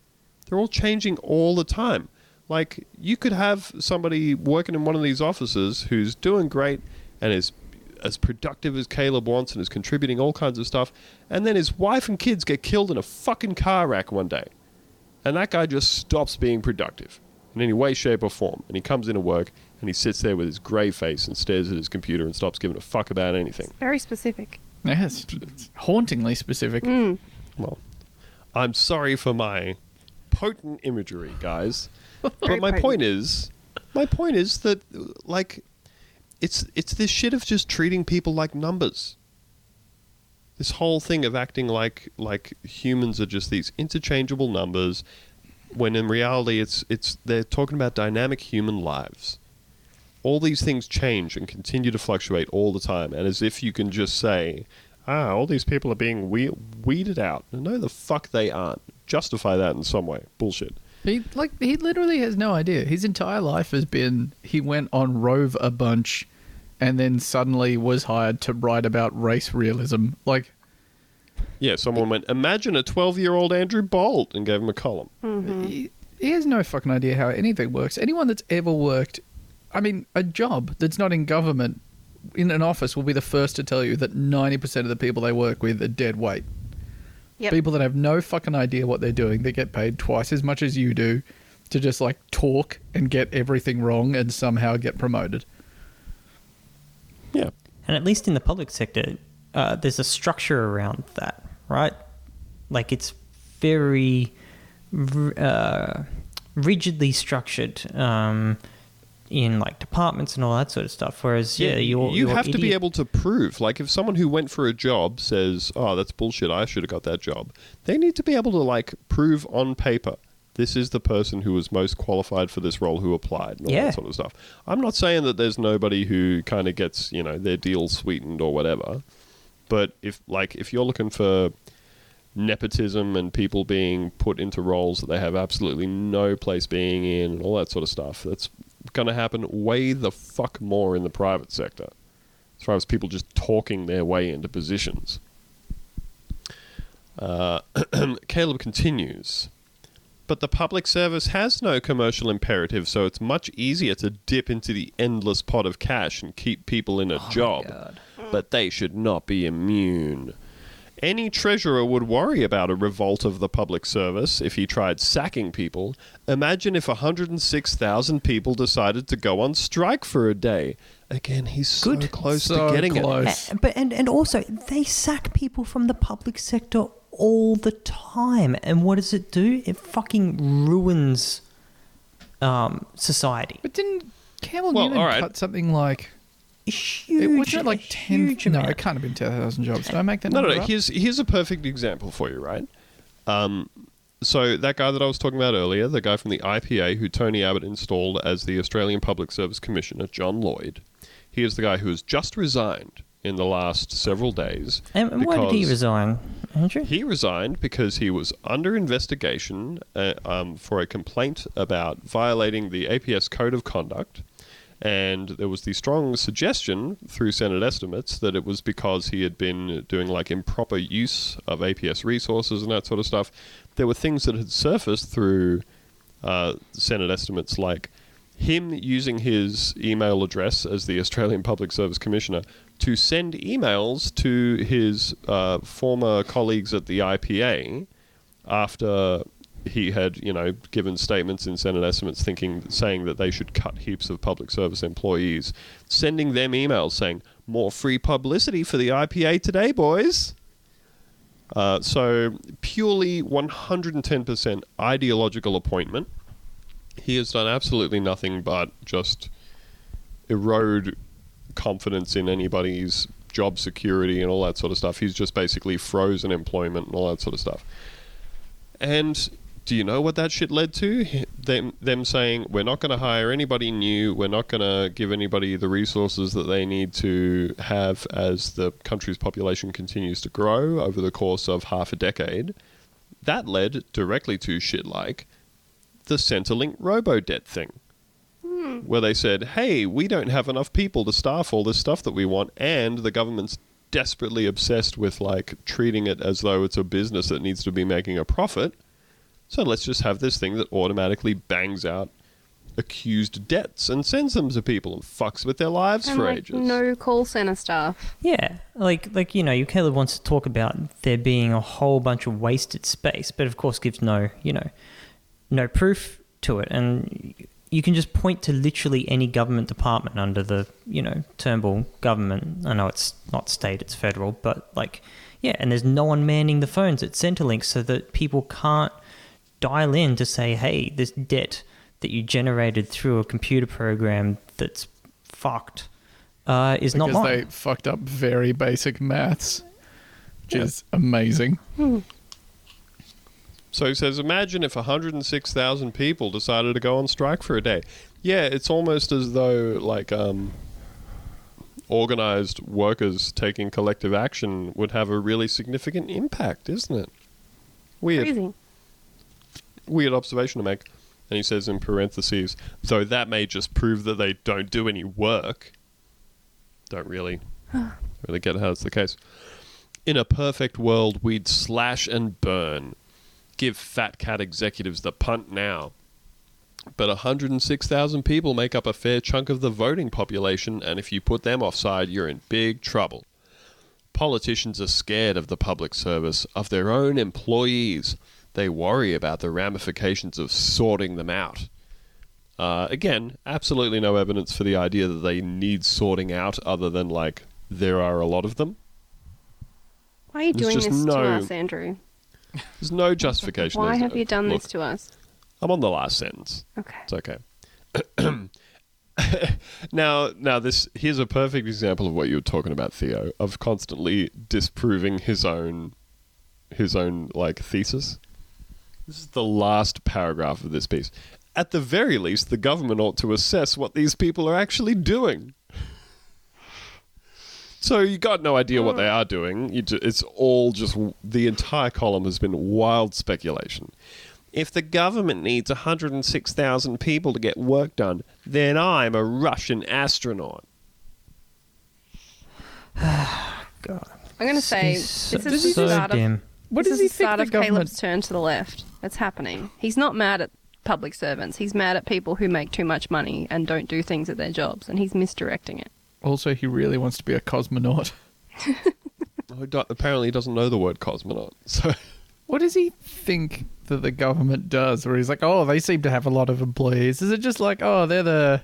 They're all changing all the time. Like you could have somebody working in one of these offices who's doing great and is as productive as Caleb wants and is contributing all kinds of stuff, and then his wife and kids get killed in a fucking car wreck one day. And that guy just stops being productive in any way, shape, or form. And he comes into work and he sits there with his grey face and stares at his computer and stops giving a fuck about anything. Very specific. Yes, it's, it's hauntingly specific. Mm. Well, I'm sorry for my potent imagery, guys. But my point is, my point is that like, it's it's this shit of just treating people like numbers. This whole thing of acting like like humans are just these interchangeable numbers, when in reality it's it's they're talking about dynamic human lives. All these things change and continue to fluctuate all the time, and as if you can just say, ah, all these people are being we- weeded out. No, the fuck they aren't. Justify that in some way. Bullshit. He like he literally has no idea. His entire life has been he went on Rove a bunch, and then suddenly was hired to write about race realism. Like Yeah, someone went, imagine a 12 year old Andrew Bolt, and gave him a column. Mm-hmm. he, he has no fucking idea how anything works. Anyone that's ever worked, I mean, a job that's not in government, in an office, will be the first to tell you that ninety percent of the people they work with are dead weight. Yep. People that have no fucking idea what they're doing, they get paid twice as much as you do to just like talk and get everything wrong and somehow get promoted. Yeah. And at least in the public sector, uh, there's a structure around that, right? Like it's very uh, rigidly structured um, in like departments and all that sort of stuff. Whereas, yeah, you're, you you're have to be able to prove. Like, if someone who went for a job says, "Oh, that's bullshit. I should have got that job," they need to be able to like prove on paper this is the person who was most qualified for this role who applied and all Yeah. that sort of stuff. I'm not saying that there's nobody who kind of gets you know their deal sweetened or whatever, but if like if you're looking for nepotism and people being put into roles that they have absolutely no place being in and all that sort of stuff. That's going to happen way the fuck more in the private sector. As far as people just talking their way into positions. Uh, Caleb continues. But the public service has no commercial imperative, so it's much easier to dip into the endless pot of cash and keep people in a job. But they should not be immune. Any treasurer would worry about a revolt of the public service if he tried sacking people. Imagine if 106,000 people decided to go on strike for a day. Again, he's so Good. close So to getting it. close. Uh, but and, and also they sack people from the public sector all the time. And what does it do? It fucking ruins um, society. But didn't Campbell Well, Newman all right. cut something like A it huge, wasn't it like a ten? huge No, amount. it can't have been ten thousand jobs. Did I make that No, no, no. up? Here's here's a perfect example for you, right? Um, so that guy that I was talking about earlier, the guy from the IPA who Tony Abbott installed as the Australian Public Service Commissioner, John Lloyd, he is the guy who has just resigned in the last several days. And, and why did he resign, Andrew? He resigned because he was under investigation uh, um, for a complaint about violating the APS Code of Conduct. And there was the strong suggestion through Senate estimates that it was because he had been doing like improper use of APS resources and that sort of stuff. There were things that had surfaced through uh, Senate estimates, like him using his email address as the Australian Public Service Commissioner to send emails to his uh, former colleagues at the IPA after he had, you know, given statements in Senate estimates thinking, saying that they should cut heaps of public service employees, sending them emails saying, more free publicity for the IPA today, boys. Uh, so, purely 110% ideological appointment. He has done absolutely nothing but just erode confidence in anybody's job security and all that sort of stuff. He's just basically frozen employment and all that sort of stuff. And do you know what that shit led to? Them them saying we're not going to hire anybody new. We're not going to give anybody the resources that they need to have as the country's population continues to grow over the course of half a decade. That led directly to shit like the Centrelink robo debt thing hmm. where they said, "Hey, we don't have enough people to staff all this stuff that we want, and the government's desperately obsessed with like treating it as though it's a business that needs to be making a profit. So let's just have this thing that automatically bangs out accused debts and sends them to people and fucks with their lives And for like ages." no call center staff. Yeah, like like you know, you Caleb wants to talk about there being a whole bunch of wasted space, but of course gives no you know no proof to it, and you can just point to literally any government department under the you know Turnbull government. I know it's not state, it's federal, but like yeah, and there's no one manning the phones at Centrelink so that people can't dial in to say, hey, this debt that you generated through a computer program that's fucked uh, is not because mine. they fucked up very basic maths, which Yeah. is amazing. So he says, imagine if 106,000 people decided to go on strike for a day. Yeah, it's almost as though, like, um, organized workers taking collective action would have a really significant impact, isn't it? Weird. Crazy. Weird observation to make. And he says in parentheses, though that may just prove that they don't do any work. Don't really, really get how it's the case. In a perfect world, we'd slash and burn. Give fat cat executives the punt now. But 106,000 people make up a fair chunk of the voting population, and if you put them offside, you're in big trouble. Politicians are scared of the public service, of their own employees. They worry about the ramifications of sorting them out. Uh, again, absolutely no evidence for the idea that they need sorting out other than, like, there are a lot of them. Why are you There's doing this no- to us, Andrew? There's no justification. Why have you done look, this to us? I'm on the last sentence. Okay. It's okay. now, now this here's a perfect example of what you were talking about, Theo, of constantly disproving his own, his own like thesis. This is the last paragraph of this piece. At the very least, the government ought to assess what these people are actually doing. So you got no idea what they are doing. You ju- it's all just the entire column has been wild speculation. If the government needs 106,000 people to get work done, then I'm a Russian astronaut. God. I'm going to say He's this so, is the so start of dim. What this does is he the think start the of government? Caleb's turn to the left. It's happening. He's not mad at public servants. He's mad at people who make too much money and don't do things at their jobs, and he's misdirecting it. Also, he really wants to be a cosmonaut. Oh, he do- apparently, he doesn't know the word cosmonaut. So What does he think that the government does? Where he's like, oh, they seem to have a lot of employees. Is it just like, oh, they're the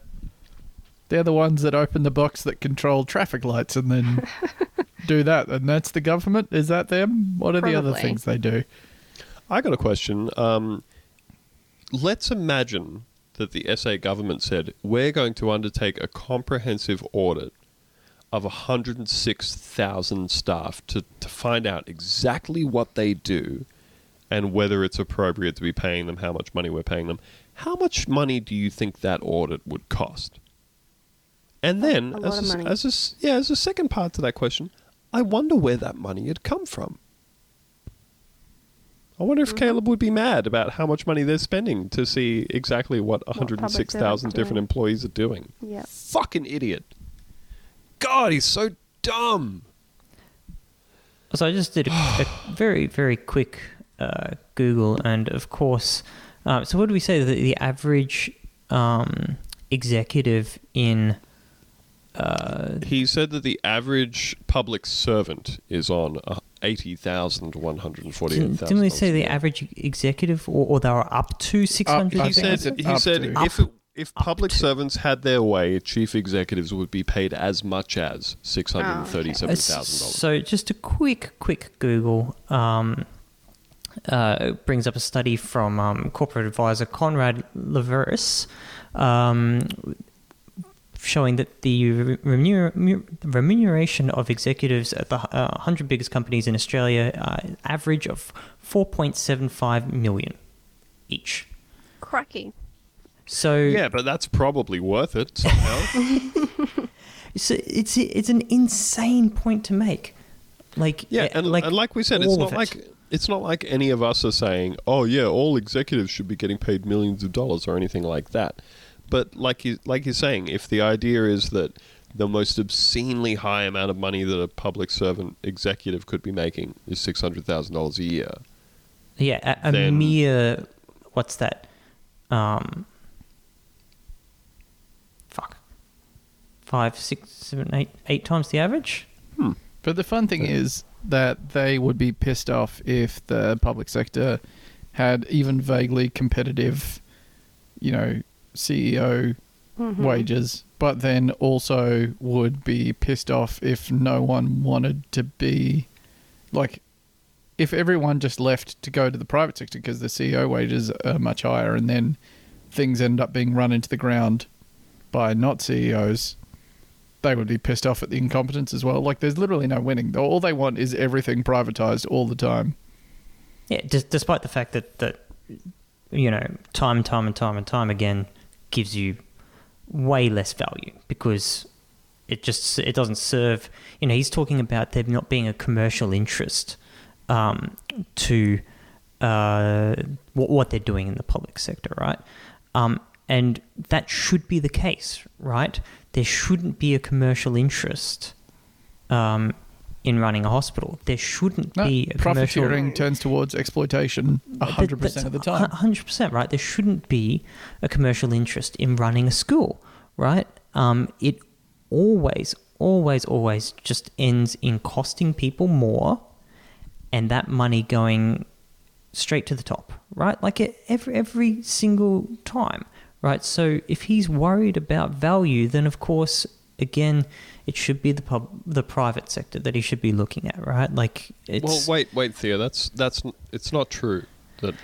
they're the ones that open the box that control traffic lights, and then do that, and that's the government. Is that them? What are the other things they do? I got a question. Um, let's imagine that the SA government said we're going to undertake a comprehensive audit of 106,000 staff to, to find out exactly what they do and whether it's appropriate to be paying them, how much money we're paying them. How much money do you think that audit would cost? And then, a as, a, as a s- yeah, as a second part to that question, I wonder where that money had come from. I wonder if Mm-hmm. Caleb would be mad about how much money they're spending to see exactly what 106,000 different doing. employees are doing. Yep. Fucking idiot. God, he's so dumb. So I just did a, a very, very quick uh, Google, and of course, uh, so what do we say that the average um, executive in uh, He said that the average public servant is on uh, 80,000 to 148,000. didn't, didn't we say the average executive, or, or they were up to six hundred? I He said, he up said to. if, it, if public servants had their way, chief executives would be paid as much as Uh, $637,000. So just a quick, quick Google um, uh, brings up a study from um, corporate advisor Conrad Liveris, um, showing that the remuner- remuneration of executives at the uh, 100 biggest companies in Australia uh, average of 4.75 million each. Cracky. So yeah, but that's probably worth it somehow. it's it's it's an insane point to make. Like Yeah, eh, and like, and like we said, it's not it. like it's not like any of us are saying, "Oh yeah, all executives should be getting paid millions of dollars" or anything like that. But like you like you're saying, if the idea is that the most obscenely high amount of money that a public servant executive could be making is six hundred thousand dollars a year, Yeah, a, a mere what's that? Um, fuck, five, six, seven, eight, eight times the average. But the fun thing is that they would be pissed off if the public sector had even vaguely competitive, you know, CEO Mm-hmm. wages, but then also would be pissed off if no one wanted to be like if everyone just left to go to the private sector because the CEO wages are much higher and then things end up being run into the ground by not CEOs, they would be pissed off at the incompetence as well. Like there's literally no winning. All they want is everything privatized all the time. Yeah, d- despite the fact that that you know time, time, and time and time again gives you way less value because it just it doesn't serve. You know, he's talking about there not being a commercial interest um, to uh, what, what they're doing in the public sector, right? Um, and that should be the case, right? There shouldn't be a commercial interest um, in running a hospital. There shouldn't No, be a commercial profiteering turns towards exploitation hundred percent of the time. Hundred percent, right? There shouldn't be a commercial interest in running a school, right? Um, it always, always, always just ends in costing people more, and that money going straight to the top, right? Like it, every every single time, right? So if he's worried about value, then of course, again, it should be the pub, the private sector that he should be looking at, right? Like well, wait, wait, Theo, that's that's it's not true that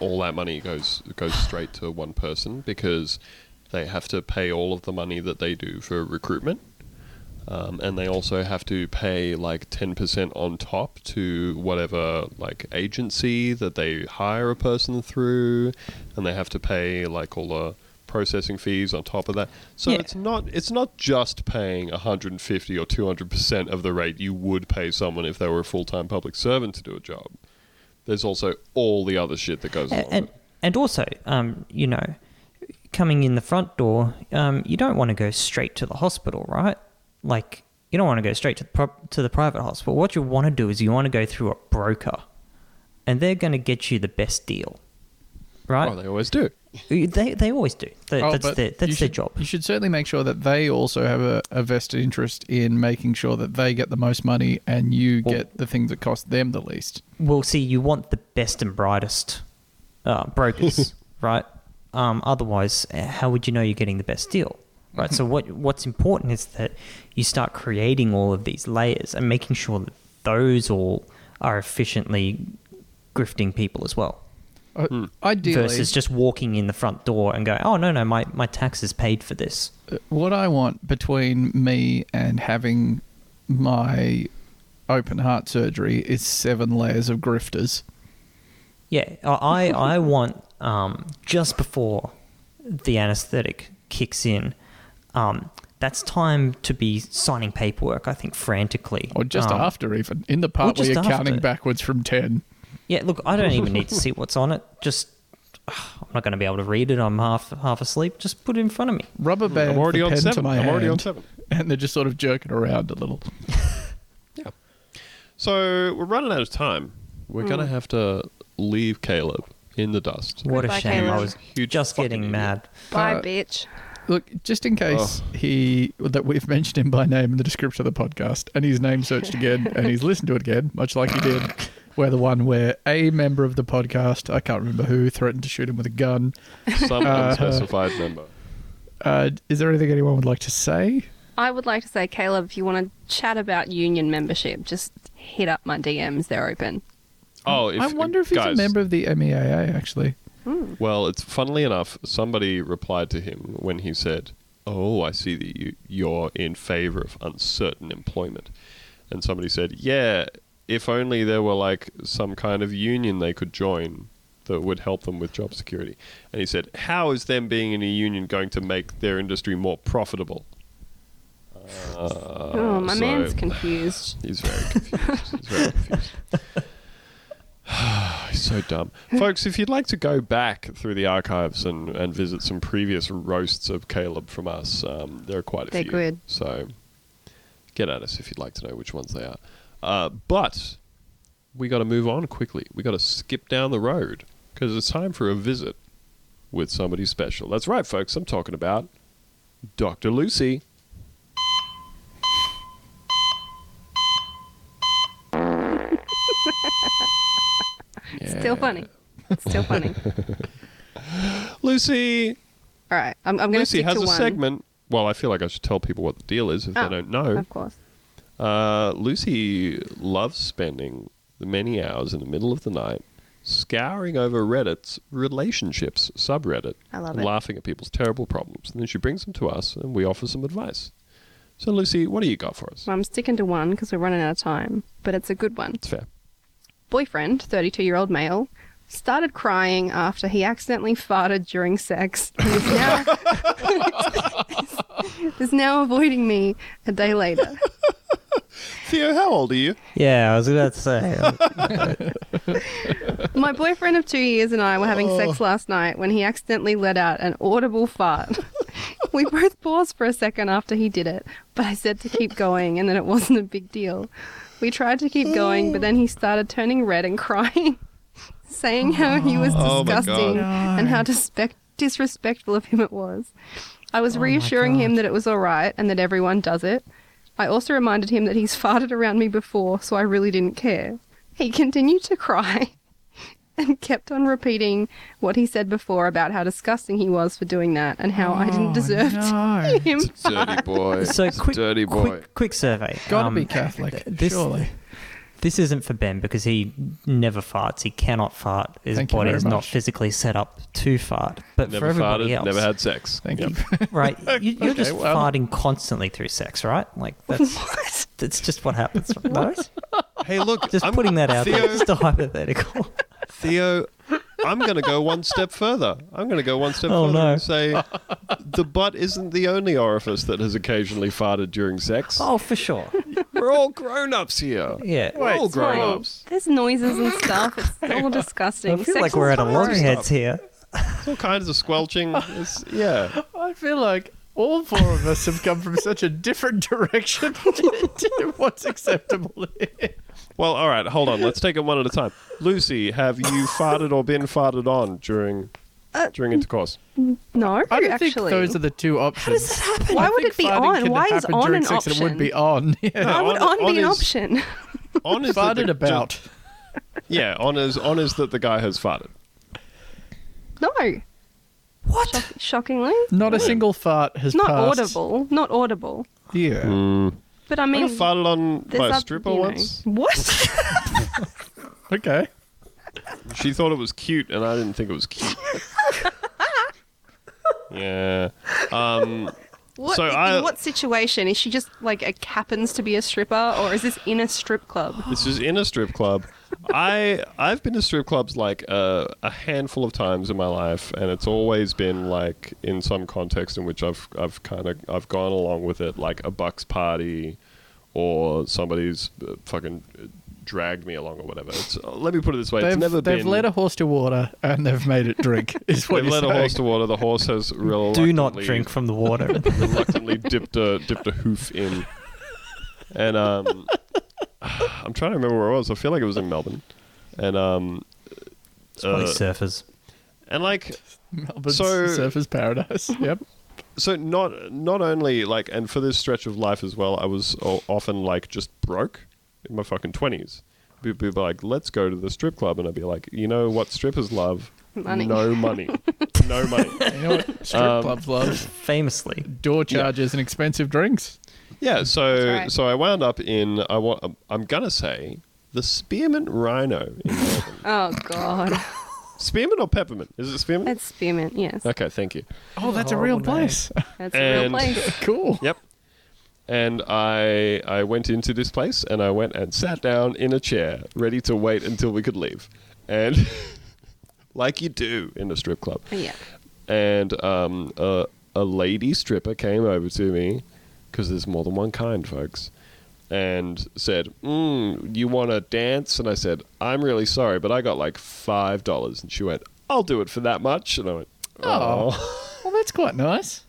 all that money goes goes straight to one person because they have to pay all of the money that they do for recruitment. Um, and they also have to pay like 10% on top to whatever like agency that they hire a person through and they have to pay like all the processing fees on top of that so Yeah. it's not it's not just paying 150 or 200% of the rate you would pay someone if they were a full-time public servant to do a job there's also all the other shit that goes along and with it. and also, um, you know, coming in the front door, um, you don't want to go straight to the hospital, right? Like you don't want to go straight to the pro- to the private hospital. What you want to do is you want to go through a broker, and they're going to get you the best deal, right? oh they always do they they always do. They, Oh, that's their that's their should- job. You should certainly make sure that they also have a, a vested interest in making sure that they get the most money and you Well- get the things that cost them the least. Well, see, you want the best and brightest uh, brokers, right? Um, otherwise, uh, how would you know you're getting the best deal? right? so what what's important is that you start creating all of these layers and making sure that those all are efficiently grifting people as well. Uh, Ideally, versus just walking in the front door and going, "Oh no, no, my my tax is paid for this." what I want between me and having my open heart surgery is seven layers of grifters. Yeah, I I want um, just before the anesthetic kicks in. Um, that's time to be signing paperwork. I think frantically, Or just Um, after, even. In the part where you're counting backwards from 10. Yeah, look, I don't even need to see what's on it. Just I'm not going to be able to read it. I'm half half asleep. Just put it in front of me. Rubber band I'm already on pen to seven. my I'm already on seven. And they're just sort of jerking around a little. Yeah. So we're running out of time. We're Hmm. gonna have to leave Caleb in the dust. What a Goodbye, shame! I Caleb. was Huge just getting idiot. mad. Bye, Uh, bitch. Look, just in case he that we've mentioned him by name in the description of the podcast, and his name searched again, and he's listened to it again, much like he did, where the one where a member of the podcast, I can't remember who, threatened to shoot him with a gun. Some Uh, unspecified member. Uh, is there anything anyone would like to say? I would like to say, Caleb, if you want to chat about union membership, just hit up my DMs. They're open. Oh, if, I wonder if he's guys, a member of the MEAA. Actually, Well, it's funnily enough, somebody replied to him when he said, "Oh, I see that you, you're in favor of uncertain employment," and somebody said, "Yeah, if only there were like some kind of union they could join that would help them with job security." And he said, "How is them being in a union going to make their industry more profitable?" Uh, oh, my so- man's confused. He's very confused. He's very confused. He's so dumb. Folks, if you'd like to go back through the archives and, and visit some previous roasts of Caleb from us, um, there are quite a They're few. good. So get at us if you'd like to know which ones they are. Uh, but we got to move on quickly. We got to skip down the road because it's time for a visit with somebody special. That's right, folks. I'm talking about Dr. Lucy. Still funny. Still funny. Lucy All right, I'm, I'm going to Lucy has a one. segment. Well, I feel like I should tell people what the deal is if Oh, they don't know. Of course. Uh, Lucy loves spending the many hours in the middle of the night scouring over Reddit's relationships subreddit, I love and it. laughing at people's terrible problems. And then she brings them to us, and we offer some advice. So, Lucy, what do you got for us? Well, I'm sticking to one because we're running out of time, but it's a good one. It's fair. Boyfriend, 32 year old male, started crying after he accidentally farted during sex and is now, is now avoiding me a day later. Theo, how old are you? Yeah, I was about to say. My boyfriend of two years and I were having sex oh. last night when he accidentally let out an audible fart. we both paused for a second after he did it, but I said to keep going and that it wasn't a big deal. We tried to keep going, but then he started turning red and crying, saying how he was Oh disgusting God. and how dispe- disrespectful of him it was. I was oh, reassuring him that it was all right and that everyone does it. I also reminded him that he's farted around me before, so I really didn't care. He continued to cry and kept on repeating what he said before about how disgusting he was for doing that and how I didn't deserve to no. hear him. Dirty boy. So It's a quick, dirty boy. quick, quick survey. Gotta Um, be Catholic, th- this, surely. This isn't for Ben because he never farts. He cannot fart. His Thank you body very is not much. physically set up to fart. But never for everybody farted, else, never had sex. Thank Yep. you. right? You, you're just well. farting constantly through sex, right? Like that's What? that's just what happens. No? Hey, look, Just I'm- putting that out there. Theo, Just a hypothetical. Theo, I'm going to go one step further. I'm going to go one step Oh, further no. and say the butt isn't the only orifice that has occasionally farted during sex. Oh, for sure. We're all grown ups here. Yeah. We're all grown Fine. ups. There's noises and stuff. It's all disgusting. I feel Sex like we're at a fine. loggerheads here. There's all kinds of squelching. It's, yeah. I feel like all four of us have come from such a different direction to what's acceptable here. Well, all right. Hold on. Let's take it one at a time. Lucy, have you farted or been farted on during Uh, during intercourse? No, I don't actually. think those are the two options. How does this happen? Why I would it be on? Why is on an sex and it would option? be on. Yeah. No, Why would on- on, be an is- option? On is that Farted the- about. Yeah, on is on is that the guy has farted. No. Shock- shockingly, Not a single fart has not passed. audible. Not audible. Yeah. Mm. But I I mean, got farted on there's by a up- stripper you know- once. What? Okay. She thought it was cute, and I didn't think it was cute. yeah. Um, What, So in I- what situation is she just like a, happens to be a stripper, or is this in a strip club? this is in a strip club. I I've been to strip clubs like uh, a handful of times in my life, and it's always been like in some context in which I've I've kind of I've gone along with it, like a bucks party, or somebody's uh, fucking dragged me along or whatever. It's, uh, let me put it this way: They've, it's never they've been. led a horse to water and they've made it drink. Is what They've you're led a horse to water. The horse has reluctantly Do not drink from the water. reluctantly dipped a dipped a hoof in, and um, I'm trying to remember where it was. I feel like it was in Melbourne, and um, It's probably uh, surfers. and like Melbourne's So- Surfers Paradise. Yep. so not not only like and for this stretch of life as well, I was often like just broke in my fucking twenties. People be like, "Let's go to the strip club," and I'd be like, "You know what strippers love? Money. No money, no money." You know what strip Um, clubs love? Famously. Door charges and expensive drinks. Yeah, so right. so I wound up in I want I'm gonna say the Spearmint Rhino in Oh God, Spearmint or peppermint? Is it spearmint? It's spearmint. Yes, Okay, thank you. Oh, that's a real horrible name. place. that's a real place. cool. Yep. And I I went into this place and I went and sat down in a chair, ready to wait until we could leave. And like you do in a strip club. Yeah. And um, a, a lady stripper came over to me because there's more than one kind, folks. And said, mm, "You want to dance?" And I said, "I'm really sorry, but I got like five dollars." And she went, "I'll do it for that much." And I went, Oh. "Oh." Well, that's quite nice.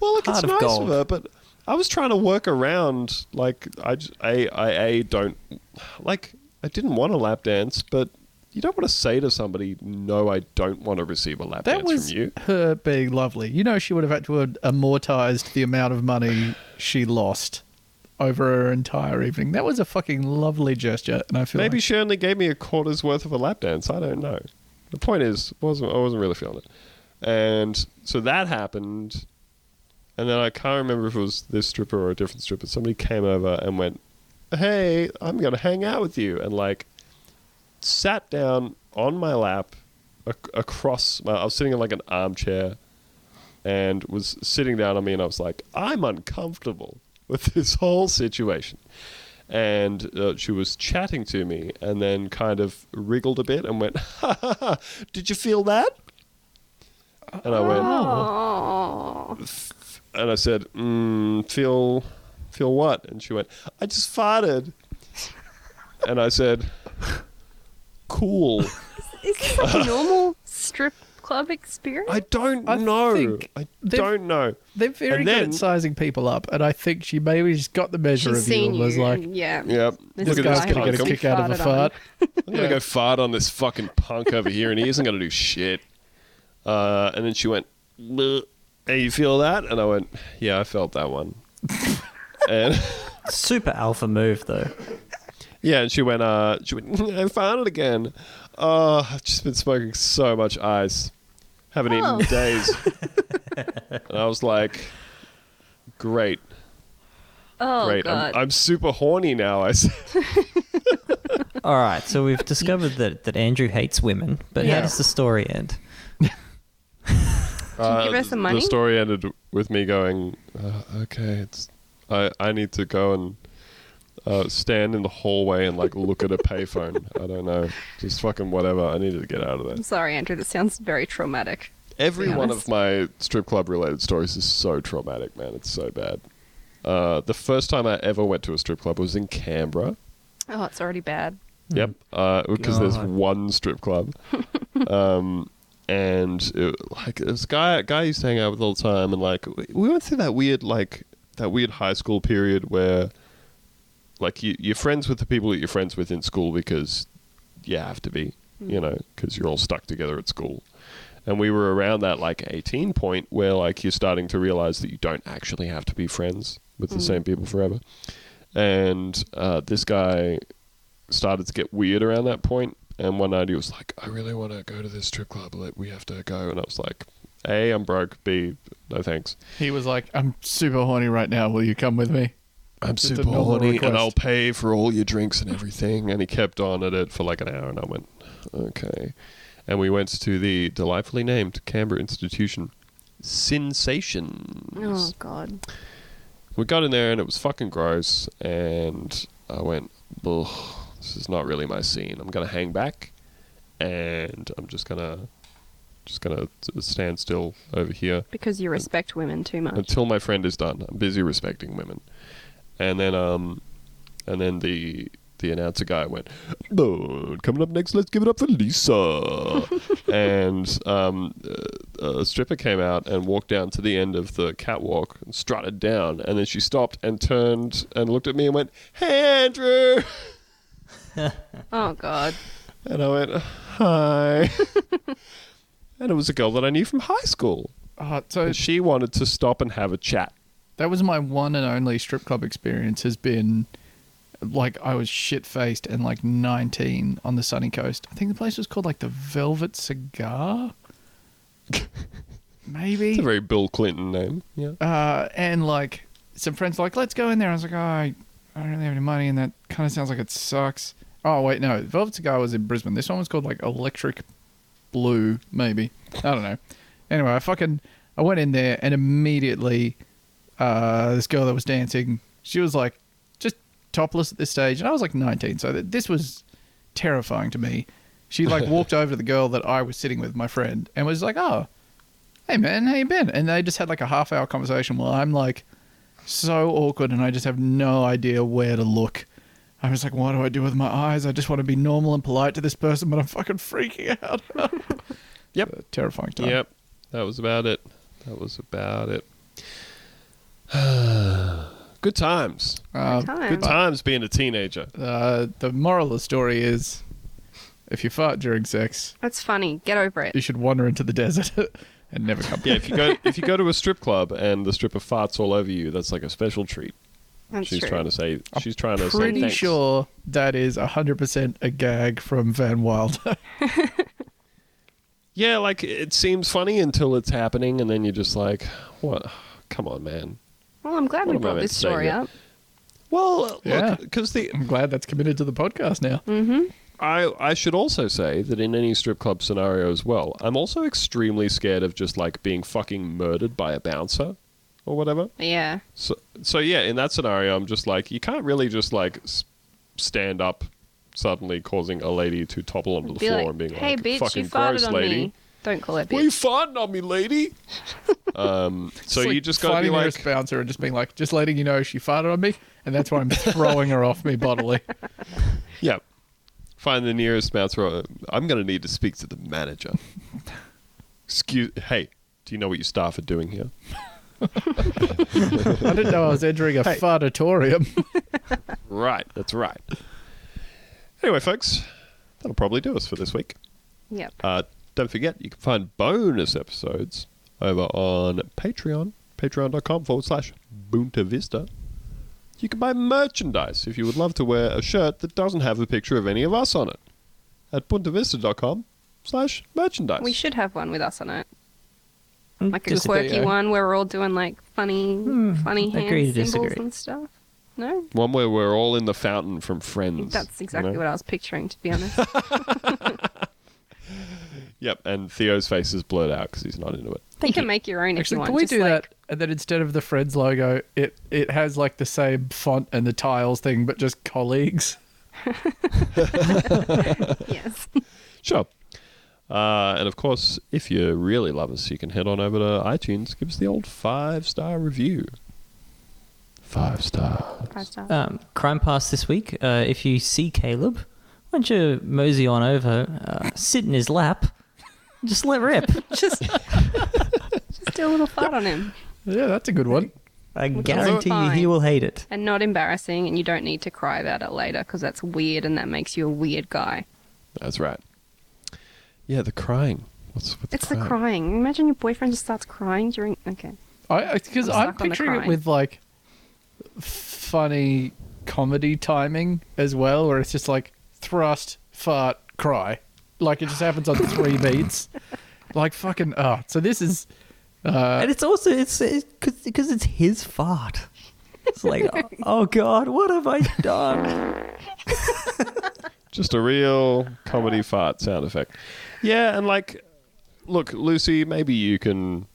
Well, look, it's of nice gold. of her, but I was trying to work around. Like, I, j- I, I, A, don't like. I didn't want a lap dance, but you don't want to say to somebody, "No, I don't want to receive a lap That dance was from you." her being lovely. You know, she would have had to have amortized the amount of money she lost over her entire evening. That was a fucking lovely gesture, and I feel Maybe like she only gave me a quarter's worth of a lap dance. I don't know. The point is, wasn't I wasn't really feeling it, and so that happened, and then I can't remember if it was this stripper or a different stripper. Somebody came over and went, "Hey, I'm gonna hang out with you," and like sat down on my lap ac- across. My, I was sitting in like an armchair, and was sitting down on me, and I was like, "I'm uncomfortable with this whole situation." and uh, she was chatting to me and then kind of wriggled a bit and went, ha, ha, ha, Did you feel that? And I went, Oh, and I said, mm, Feel, feel what? And she went, I just farted. And I said, Cool. is this like a normal strip club experience? I don't I know. I don't know. they're very And good then- at sizing people up, and I think she maybe just got the measure of you seen and was like, and- yeah. Yep. This "This Look at guy's gonna get a kick out of a fart." I'm gonna go fart on this fucking punk over here, and he isn't gonna do shit. Uh, and then she went, "Bleh. "Hey, you feel that?" And I went, "Yeah, I felt that one." and Super alpha move, though. Yeah, and she went, "Uh, she went, I it again. Oh, I've just been smoking so much ice, haven't eaten Oh. in days." and I was like, "Great, Oh great. god. I'm, I'm super horny now." I said. All right, so we've discovered that, that Andrew hates women, but Yeah. how does the story end? Uh, give her some money? The story ended with me going, uh, okay, it's I I need to go and uh, stand in the hallway and like look at a payphone. I don't know, just fucking whatever. I needed to get out of there. I'm sorry, Andrew. This sounds very traumatic. Every one of my strip club related stories is so traumatic, man. It's so bad. Uh, the first time I ever went to a strip club was in Canberra. Oh, it's already bad. Yep, because there's one strip club, um, and it, like this guy, guy I used to hang out with all the time, and like we- we went through that weird like that weird high school period where, like you, you're friends with the people that you're friends with in school because you have to be, you know, because you're all stuck together at school. And we were around that like 18 point where like you're starting to realize that you don't actually have to be friends with the same people forever. And uh, this guy started to get weird around that point. And one night he was like, "I really want to go to this strip club. Like, we have to go." And I was like, A, I'm broke. B, no thanks. He was like, "I'm super horny right now. Will you come with me?" I'm Just super normal horny and. I'll pay for all your drinks and everything. And he kept on at it for like an hour, and I went, okay. And we went to the delightfully named Canberra institution, Sensations. Oh God. We got in there and it was fucking gross, and I went, this is not really my scene. I'm gonna hang back, and I'm just gonna, just gonna stand still over here Because you respect women too much. until my friend is done. I'm busy respecting women, and then um, and then the the announcer guy went, "Oh, coming up next, let's give it up for Lisa." and um, uh, a stripper came out and walked down to the end of the catwalk and strutted down, and then she stopped and turned and looked at me and went, "Hey, Andrew," Oh God. and I went, "Hi." And it was a girl that I knew from high school. Uh, so And she wanted to stop and have a chat. That was my one and only strip club experience. Has been like I was shit faced and like 19 on the sunny coast. I think the place was called like the Velvet Cigar. Maybe. It's a very Bill Clinton name. Yeah. uh, and like some friends were like, let's go in there. I was like, oh, I, I don't really have any money, and that kind of sounds like it sucks. Oh wait, no, Velvet Cigar was in Brisbane. This one was called like Electric Blue, maybe. I don't know. Anyway, I fucking I went in there and immediately, uh, this girl that was dancing, she was like just topless at this stage, and I was like 19, so th- this was terrifying to me. She like walked over to the girl that I was sitting with, my friend, and was like, oh hey man, how you been? And they just had like a half hour conversation while I'm like so awkward and I just have no idea where to look. I was like, what do I do with my eyes? I just want to be normal and polite to this person, but I'm fucking freaking out. Yep. Terrifying time. Yep. That was about it. That was about it. Good times. Uh, Good time. Good times being a teenager. uh, the moral of the story is if you fart during sex, That's funny. Get over it. you should wander into the desert and never come back. Yeah, if you go if you go to a strip club and the stripper farts all over you, that's like a special treat. That's she's true. trying to say she's trying to say Pretty thanks. sure that is 100% a gag from Van Wilder. Yeah, like it seems funny until it's happening and then you're just like, What come on, man. Well, I'm glad What we brought this story up. Well, Yeah. because the I'm glad that's committed to the podcast now. Mm-hmm. I, I should also say that in any strip club scenario as well, I'm also extremely scared of just like being fucking murdered by a bouncer or whatever. Yeah. So, so yeah, in that scenario, I'm just like, you can't really just like s- stand up suddenly, causing a lady to topple onto the Be floor like, and being hey, like, bitch, "Fucking you farted gross, on lady." me. Don't call it Why you bitch. farting on me, lady? um, so like you just gotta be finding the like, nearest bouncer and just being like, just letting you know she farted on me, and that's why I'm throwing her off me bodily. yeah. Find the nearest bouncer. I'm going to need to speak to the manager. Excuse. Hey, do you know what your staff are doing here? I didn't know I was entering a Hey. fartatorium. Right. That's right. Anyway, folks, that'll probably do us for this week. Yep. Uh, don't forget, you can find bonus episodes over on Patreon, patreon.com forward slash Boonta Vista. You can buy merchandise if you would love to wear a shirt that doesn't have a picture of any of us on it at boontavista.com slash merchandise. We should have one with us on it. Mm, Like a just- quirky yeah. one where we're all doing like funny, Hmm, funny hand agree to symbols disagree. and stuff. No, One where we're all in the fountain from Friends. that's exactly you know? what I was picturing. To be honest, Yep, and Theo's face is blurred out because he's not into it. you can make your own if Actually, you want. can we just do like, that? And then instead of the Friends logo, it it has like the same font and the tiles thing, but just colleagues. Yes. Sure. Uh, and of course, if you really love us, you can head on over to iTunes, give us the old five star review. Five stars. Five stars. Um, Crime Pass this week. Uh, if you see Caleb, why don't you mosey on over, uh, sit in his lap, just let rip. just, just do a little fart on him, Yeah, that's a good one. I Which guarantee you he fine. will hate it. and not embarrassing, and you don't need to cry about it later because that's weird, and that makes you a weird guy. That's right. Yeah, the crying. What's with It's the the crying? crying. Imagine your boyfriend just starts crying during. Okay. I because I'm I'm, stuck on the picturing it crying. with like funny comedy timing as well, where it's just like thrust, fart, cry. Like it just happens on three beats. like fucking. Oh, so this is. Uh, and it's also it's because it's his fart. It's like, oh, oh god, what have I done? Just a real comedy fart sound effect. Yeah, and like, look, Lucy, maybe you can,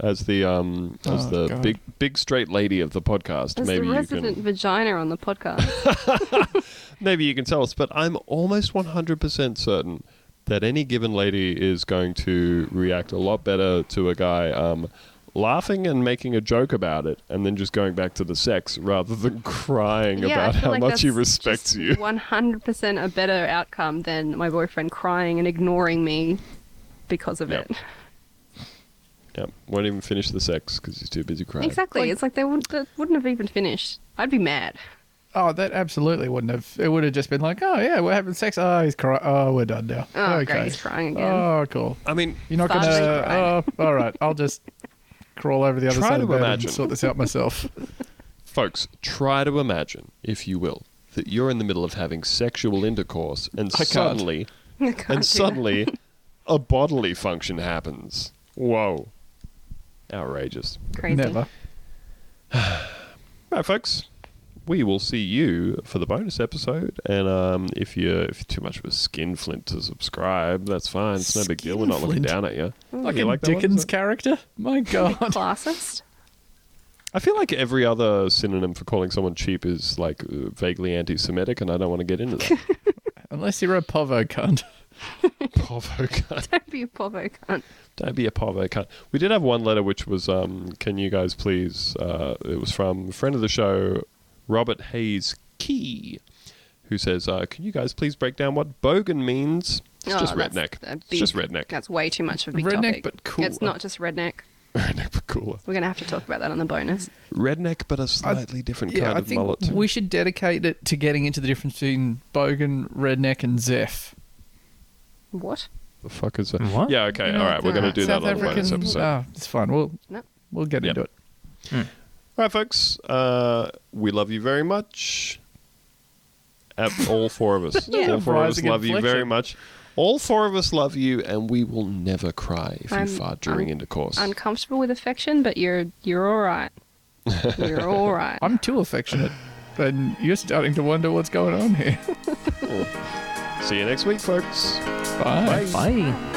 as the um, as Oh, the God. big big straight lady of the podcast, As maybe the you can vagina on the podcast. maybe you can tell us. But I'm almost 100 percent certain that any given lady is going to react a lot better to a guy um, laughing and making a joke about it, and then just going back to the sex rather than crying yeah, about how like much he respects just you. 100% a better outcome than my boyfriend crying and ignoring me because of Yep. it. Yep, won't even finish the sex because he's too busy crying. Exactly. Like- it's like they wouldn't, that wouldn't have even finished. I'd be mad. Oh, that absolutely wouldn't have. It would have just been like, oh yeah, we're having sex. Oh, he's crying. Oh, we're done now. Oh, okay. great, he's crying again. Oh, cool. I mean, You're not gonna. Oh, crying. Oh, all right. I'll just crawl over the other Try side to of the bed imagine. and sort this out myself. folks, try to imagine, if you will, that you're in the middle of having sexual intercourse, and I can't. suddenly, I can't do and suddenly, a bodily function happens. Whoa, outrageous! Crazy. Never. Right, folks. We will see you for the bonus episode, and um, if you're if you're too much of a skinflint to subscribe, that's fine. It's no big deal. We're not looking down at you. Like You a like that one? Dickens character. My God. Classist. I feel like every other synonym for calling someone cheap is like uh, vaguely anti-Semitic, and I don't want to get into that. Unless you're a povo cunt. Povo cunt. Don't be a povo cunt. Don't be a povo cunt. We did have one letter which was, um, can you guys please, uh, it was from a friend of the show, Robert Hayes Key, who says, uh, can you guys please break down what bogan means? It's Oh, just redneck. a It's just redneck. That's way too much of a big Redneck, topic. but cool. It's not just redneck. redneck but cooler. We're going to have to talk about that on the bonus. Redneck but a slightly different Yeah, kind I of think mullet. we should dedicate it to getting into the difference between bogan, redneck, and Zef. What? the fuck is that? What? Yeah, okay, You all right, we're going to uh, do South that on the bonus episode. Oh, it's fine. We'll No. we'll get Yep. into it. All right, folks. Uh, we love you very much. Uh, all four of us. Yeah. All four of us Rising love you very much. All four of us love you, and we will never cry if you I'm- fart during I'm intercourse. Uncomfortable with affection, but you're you're all right. You're all right. I'm too affectionate, and you're starting to wonder what's going on here. See you next week, folks. Bye. Bye.